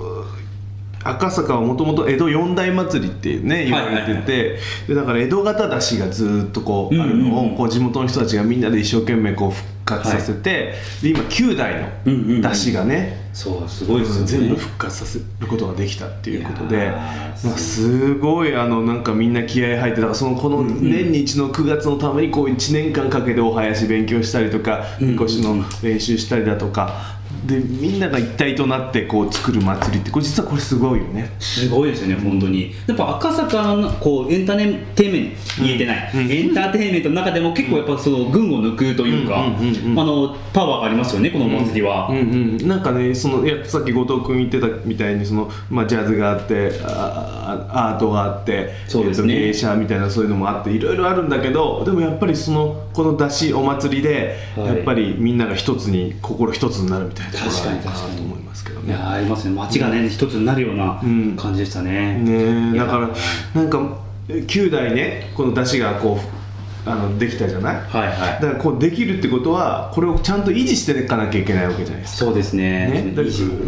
赤坂はもともと江戸四大祭りってね言われてて、でだから江戸型だしがずっとこうあるのを、こう地元の人たちがみんなで一生懸命こう復活させて、で今9代うんうんうん。のだしがね、そうすごいですよね。全部復活させることができたっていうことでいやーなんかすごいあのなんかみんな気合い入ってだからそのこの年に一度の9月のためにこう1年間かけてお囃子勉強したりとかうん。みこしの練習したりだとかでみんなが一体となってこう作る祭りってこれ実はこれすごいよね。すごいですよね、本当に。やっぱ赤坂のこうエンターテインメント、言えてない、うんエンターテインメントの中でも結構やっぱその群を抜くというか、あのパワーがありますよね、このお祭りは。うんうん、なんかねそのいやさっき後藤君言ってたみたいにその、まあ、ジャズがあってああアートがあってそうですねえっと芸者みたいなそういうのもあっていろいろあるんだけどでもやっぱりそのこの出しお祭りで、はい。やっぱりみんなが一つに心一つになるみたいなところがあるかなと思いますけどいやね。ーありますね、街がね、一つになるようなうん。感じでしたね。ねえだからなんか9代ねこの出汁がこうあのできたじゃない？はいはい。だからこうできるってことはこれをちゃんと維持していかなきゃいけないわけじゃないですか。そうですね。ね、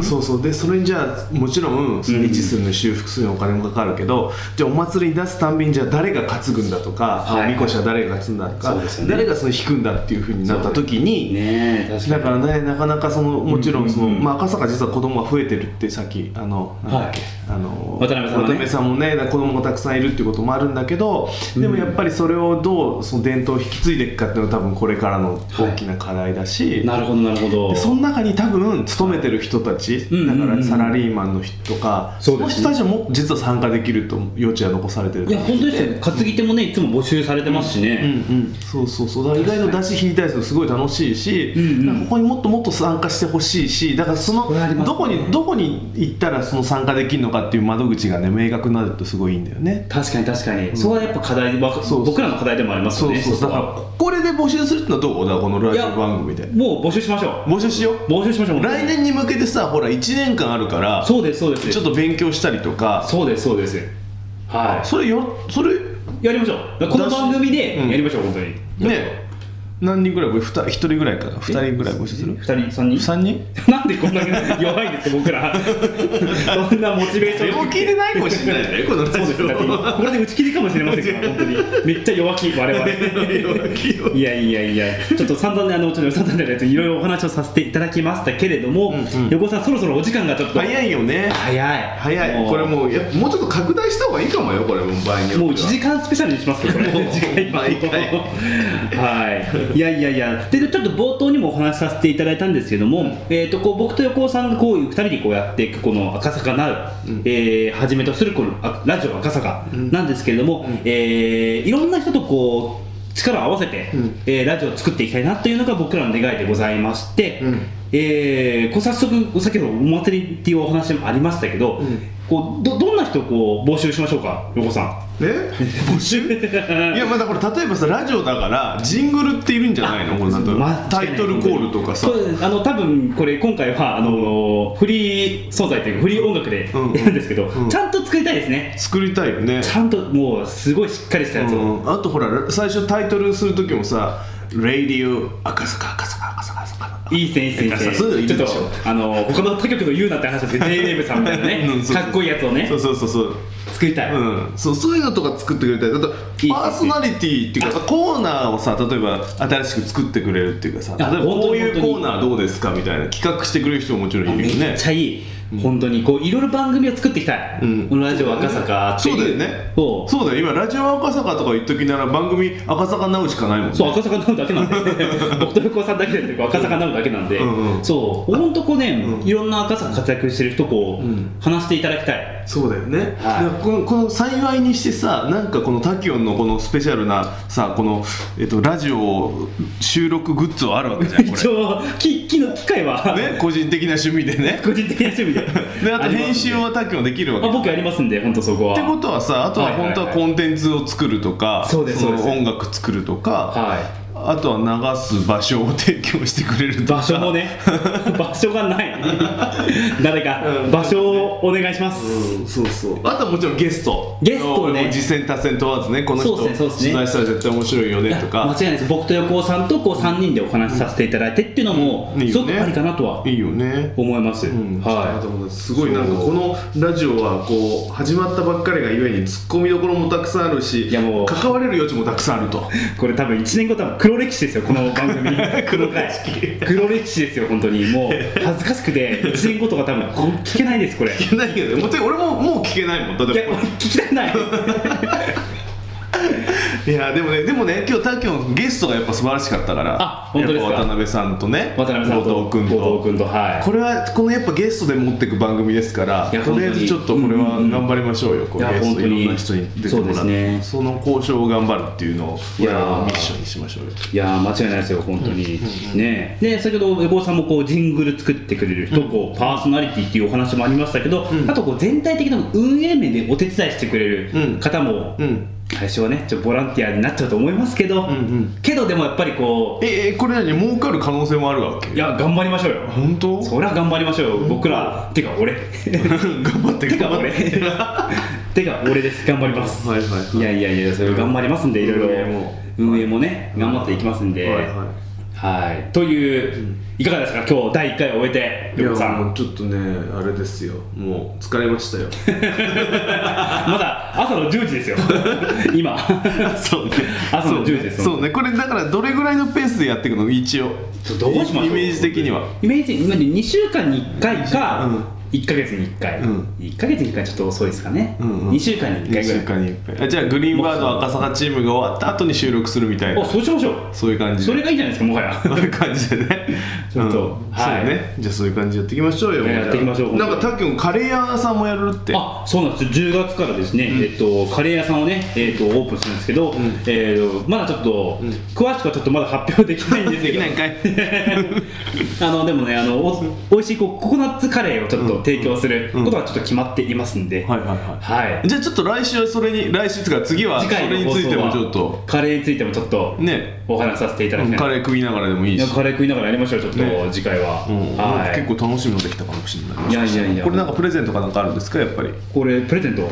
そうそう。でそれにじゃあもちろんその維持するの修復するのお金もかかるけど、じゃあお祭りに出すたんびにじゃあ誰が担ぐんだとか、はい。みこしは誰が担んだとか、ね。誰がその引くんだっていうふうになった時に、ねかに。だからねなかなかそのもちろんその、うんうん。うんまあ、赤坂実は子供が増えてるってさっきあのなんだっけ、あの渡辺さんもね。渡辺さんもね子供がたくさんいるっていうこともあるんだけどでもやっぱりそれをどうその伝統を引き継いでいくかっていうのは多分これからの大きな課題だし、なるほどなるほど。でその中に多分勤めてる人たち、うんうんうん。だからサラリーマンの人とか、そうですね。の人たちはも実は参加できると余地は残されてるいや本当ですよね。担ぎ手もねいつも募集されてますしうんね。うん、そうそうそう。だから意外と出し引いたりするとすごい楽しいし、うんうん。ここにもっともっと参加してほしいしだからそのね。どこにどこに行ったらその参加できるのかっていう窓口がね明確になるとすごいいいんだよね。確かに確かに。そこはやっぱ課題僕らの課題でもありますよね。そうそうだからこれで募集するってのはどう？だこのラジオ番組でもう募集しましょう。募集しよう？募集しましょう。来年に向けてさほら1年間あるからそうですそうです。ちょっと勉強したりとかそうですそうです。はい。それよそれやりましょう。この番組でうんやりましょう、本当に。ね何人ぐらいふた1人ぐらいかな？2人ぐらい募集する？二人、三人？3人？なんでこんなに弱いんですか、僕ら。(laughs) そんなモチベーション。病気でないかもしれないねこのそうです。これで打ち切りかもしれませんから、本当に。めっちゃ弱気、我々。いやいやいや、ちょっと散々ね、あの、ちょっと散々なやつ、いろいろお話をさせていただきましたけれども、うんうん。横尾さん、そろそろお時間がちょっと。早いよね。早い。早い。これもうやもうちょっと拡大した方がいいかもよこれも場合によってはもう1時間スペシャルにしますけど、これ、もう次回毎回。(laughs) はい、いやいやいや、でちょっと冒頭にもお話しさせていただいたんですけども、えー、とこう僕と横尾さんがこういう2人でこうやっていく、この赤坂なう、えーはじめとするこのあラジオ赤坂なんですけれども、えーいろんな人とこう力を合わせて、うん。えーラジオを作っていきたいなというのが僕らの願いでございまして、うん。えーこう早速、先ほどお祭りっていうお話もありましたけど、ん。こうどどんな人をこう募集しましょうか、横尾さん。え？募集？いやまあだから例えばさラジオだからジングルっているんじゃないの？これなんとまあタイトルコールとかさ。あの多分これ今回はあのフリー素材というかフリー音楽でうんやるんですけど、うん。ちゃんと作りたいですね。作りたいよね。ちゃんともうすごいしっかりしたやつを、うん。あとほら最初タイトルする時もさ「レイディオ赤坂赤坂赤坂赤坂」いい線いい線いいちょっとあの他の他局の言うなって話ですけど JWAVE さんみたいなねかっこいいやつをね。そうそうそうそう作りたい、うん、そうそういうのとか作ってくれたりだといい。パーソナリティっていうかコーナーをさ例えば新しく作ってくれるっていうかさあ例えばこういうコーナーどうですかみたいな企画してくれる人ももちろんいるよめねっちゃいい、本当にこういろいろ番組を作っていきたい、うん。このラジオ赤坂っていう。そうだよね。そう。そうだよ今ラジオ赤坂とか言っときなら番組赤坂なうしかないもんね。そう赤坂ナウだけなんで。(laughs) 僕と横尾さんだけで赤坂ナウだけなんで、うんうんそう。本当こうね、うん。いろんな赤坂活躍してる人こう、うん。話していただきたいそうだよね、はい。このこの幸いにしてさなんかこのタキオンのこのスペシャルなさこの、えっと、ラジオ収録グッズはあるわけじゃんこ一応機機の機械は、れね個人的な趣味でね。(laughs) 個人的な趣味で。であと編集はタキオンできるわけあ僕やりますんで本当そこは。ってことはさあとははいはいはい。本当はコンテンツを作るとかそうですそうです。の音楽作るとか、はあかあとは流す場所を提供してくれるとか。場所もね。(laughs) 場所がない。誰か場所をお願いします、うん。そうそう。あとはもちろんゲスト。ゲストね。実践多選問わずねこの人そうですねそうですね。取材したら絶対面白いよねと間か違いないです。僕と横尾さんとこう3人でお話しさせていただいてっていうのもすごくありかなとはいいよね。思います、うん、はあとすごいなんかこのラジオはこう始まったばっかりがゆえにツッコミどころもたくさんあるしいやもう。関われる余地もたくさんあると。いこれ多分1年後多分黒歴史ですよこの番組。(laughs) 黒回黒歴史ですよ本当に。もう (laughs) 恥ずかしくて1年後とか多分こ聞けないですこれ。い聞けないけども俺ももう聞けないもん。だってや聞きたくない (laughs) いやでもねでもね今日タキョンゲストがやっぱ素晴らしかったから。あ本当ですか？渡辺さんとね渡辺さんと後藤君と。後藤君とはい。これはこのやっぱゲストで持っていく番組ですからとりあえずちょっとこれは頑張りましょうよ、こうゲスト本当に。いろんな人に出てもらって。そうですね。その交渉を頑張るっていうのをいや俺らのミッションにしましょうよ。いやー間違いないですよ本当に、ね。で先ほど横尾さんもこうジングル作ってくれる人、こうパーソナリティっていうお話もありましたけど、あとこう全体的な運営面でお手伝いしてくれるうん。方も、うん最初はねちょっとボランティアになっちゃうと思いますけど、んうん。けどでもやっぱりこうええこれ何？儲かる可能性もあるわけ？いや頑張りましょうよ。本当？そりゃ頑張りましょうよ。僕ら (laughs) (laughs) てか俺。頑張っててか頑張っ俺て。てか俺です。頑張ります。はいはいはい。いやいやいやそれ頑張りますんでいろいろ。運営も。運営もね頑張っていきますんで。はいはいはい。といういかがですか？今日第1回を終えていやもうちょっとねあれですよ。もう疲れましたよ。(laughs) まだ朝の10時ですよ。(laughs) 今。(laughs) そうね。朝の10時ですそうね。これだからどれぐらいのペースでやっていくの？一応。どうしましょう。イメージ的には。イメージ今で2週間に1回か、うん1か月に1回、うん。1か月に1回ちょっと遅いですかね、うんうん。2週間に1 1回ぐらい。週間に1回。あじゃあグリーンバード赤坂チームが終わった後に収録するみたいな。おそうしましょう。そういう感じで。それがいいじゃないですかもはや。そういう感じでね。(laughs) ちょっとうん。はい。そうね。じゃあそういう感じでやっていきましょうよ。ねやっていきましょうなんかたっきゅんカレー屋さんもやるって。あそうなんです10月からですね、えっと、カレー屋さんをね、えっと、オープンするんですけど、ん。えーとまだちょっと、詳しくはちょっとまだ発表できないんですけど。できないんかい。(laughs) あのでもねあのお美味しいこうココナッツカレーをちょっと提供することがちょっと決まっていますんで、はいはいはい。はい。じゃあちょっと来週はそれに来週っていうか次はそ次回のれについてもちょっと。カレーについてもちょっとね。お話しさせていただきたい。カレー食いながらでもいいし。カレー食いながらやりましょうちょっと、ね。次回は、うん。はい。結構楽しみのできたかもしれない。いやいやいや。これなんかプレゼントかなんかあるんですかやっぱり？これプレゼント、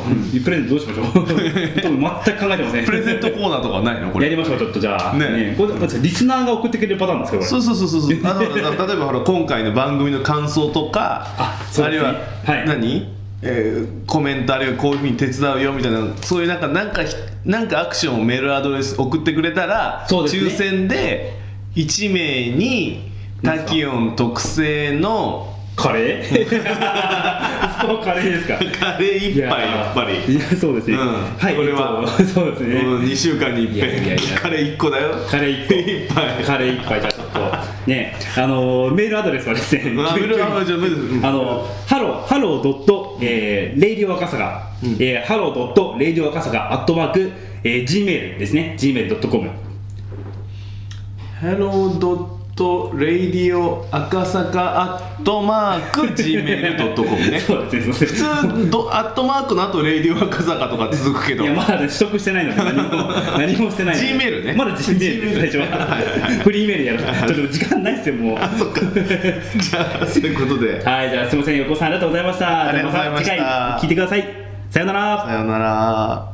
プレゼントどうしましょう？(laughs) 多分全く考えてません。プレゼントコーナーとかないの？これ。やりましょうちょっとじゃあ。ね。これリスナーが送ってくれるパターンですかこれ？そうそうそうそうそう。あの例えばほら今回の番組の感想とかあそうですね。るいは、はい。何、えーコメントあるいはこういうふうに手伝うよみたいなそういうなんかなんかなんかアクションをメールアドレス送ってくれたら、ね。抽選で1名にタキオン特製のカレー？(laughs) そうカレーですか？カレー一杯やっぱり。いやそうですね、うん。はいこれはえっと (laughs) そうですね、うん、2週間に一遍。カレー1個だよ。カレー1個。一杯。カレー1杯じゃあちょっとね。あのーメールアドレスはですねあの hello hello ドットえーレイディオ赤坂、えーハロードットレイディオ赤坂アットマーク、えー、Gmail ですね。Gmail.com hello. radio 赤坂アットマーク Gmail.com ね。(laughs) そうですねそうです。普通どアットマークの後レイディオ赤坂とか続くけど。いやまだね取得してないので何も (laughs) 何もしてない Gmail ね。まだ Gmail です最初は。フリーメールやるちょっと時間ないですよもう。あそっか。(laughs) じゃあそういうことで。はいじゃあすみません。横尾さんありがとうございました。ありがとうございました次回聞いてください。さようなら。さようなら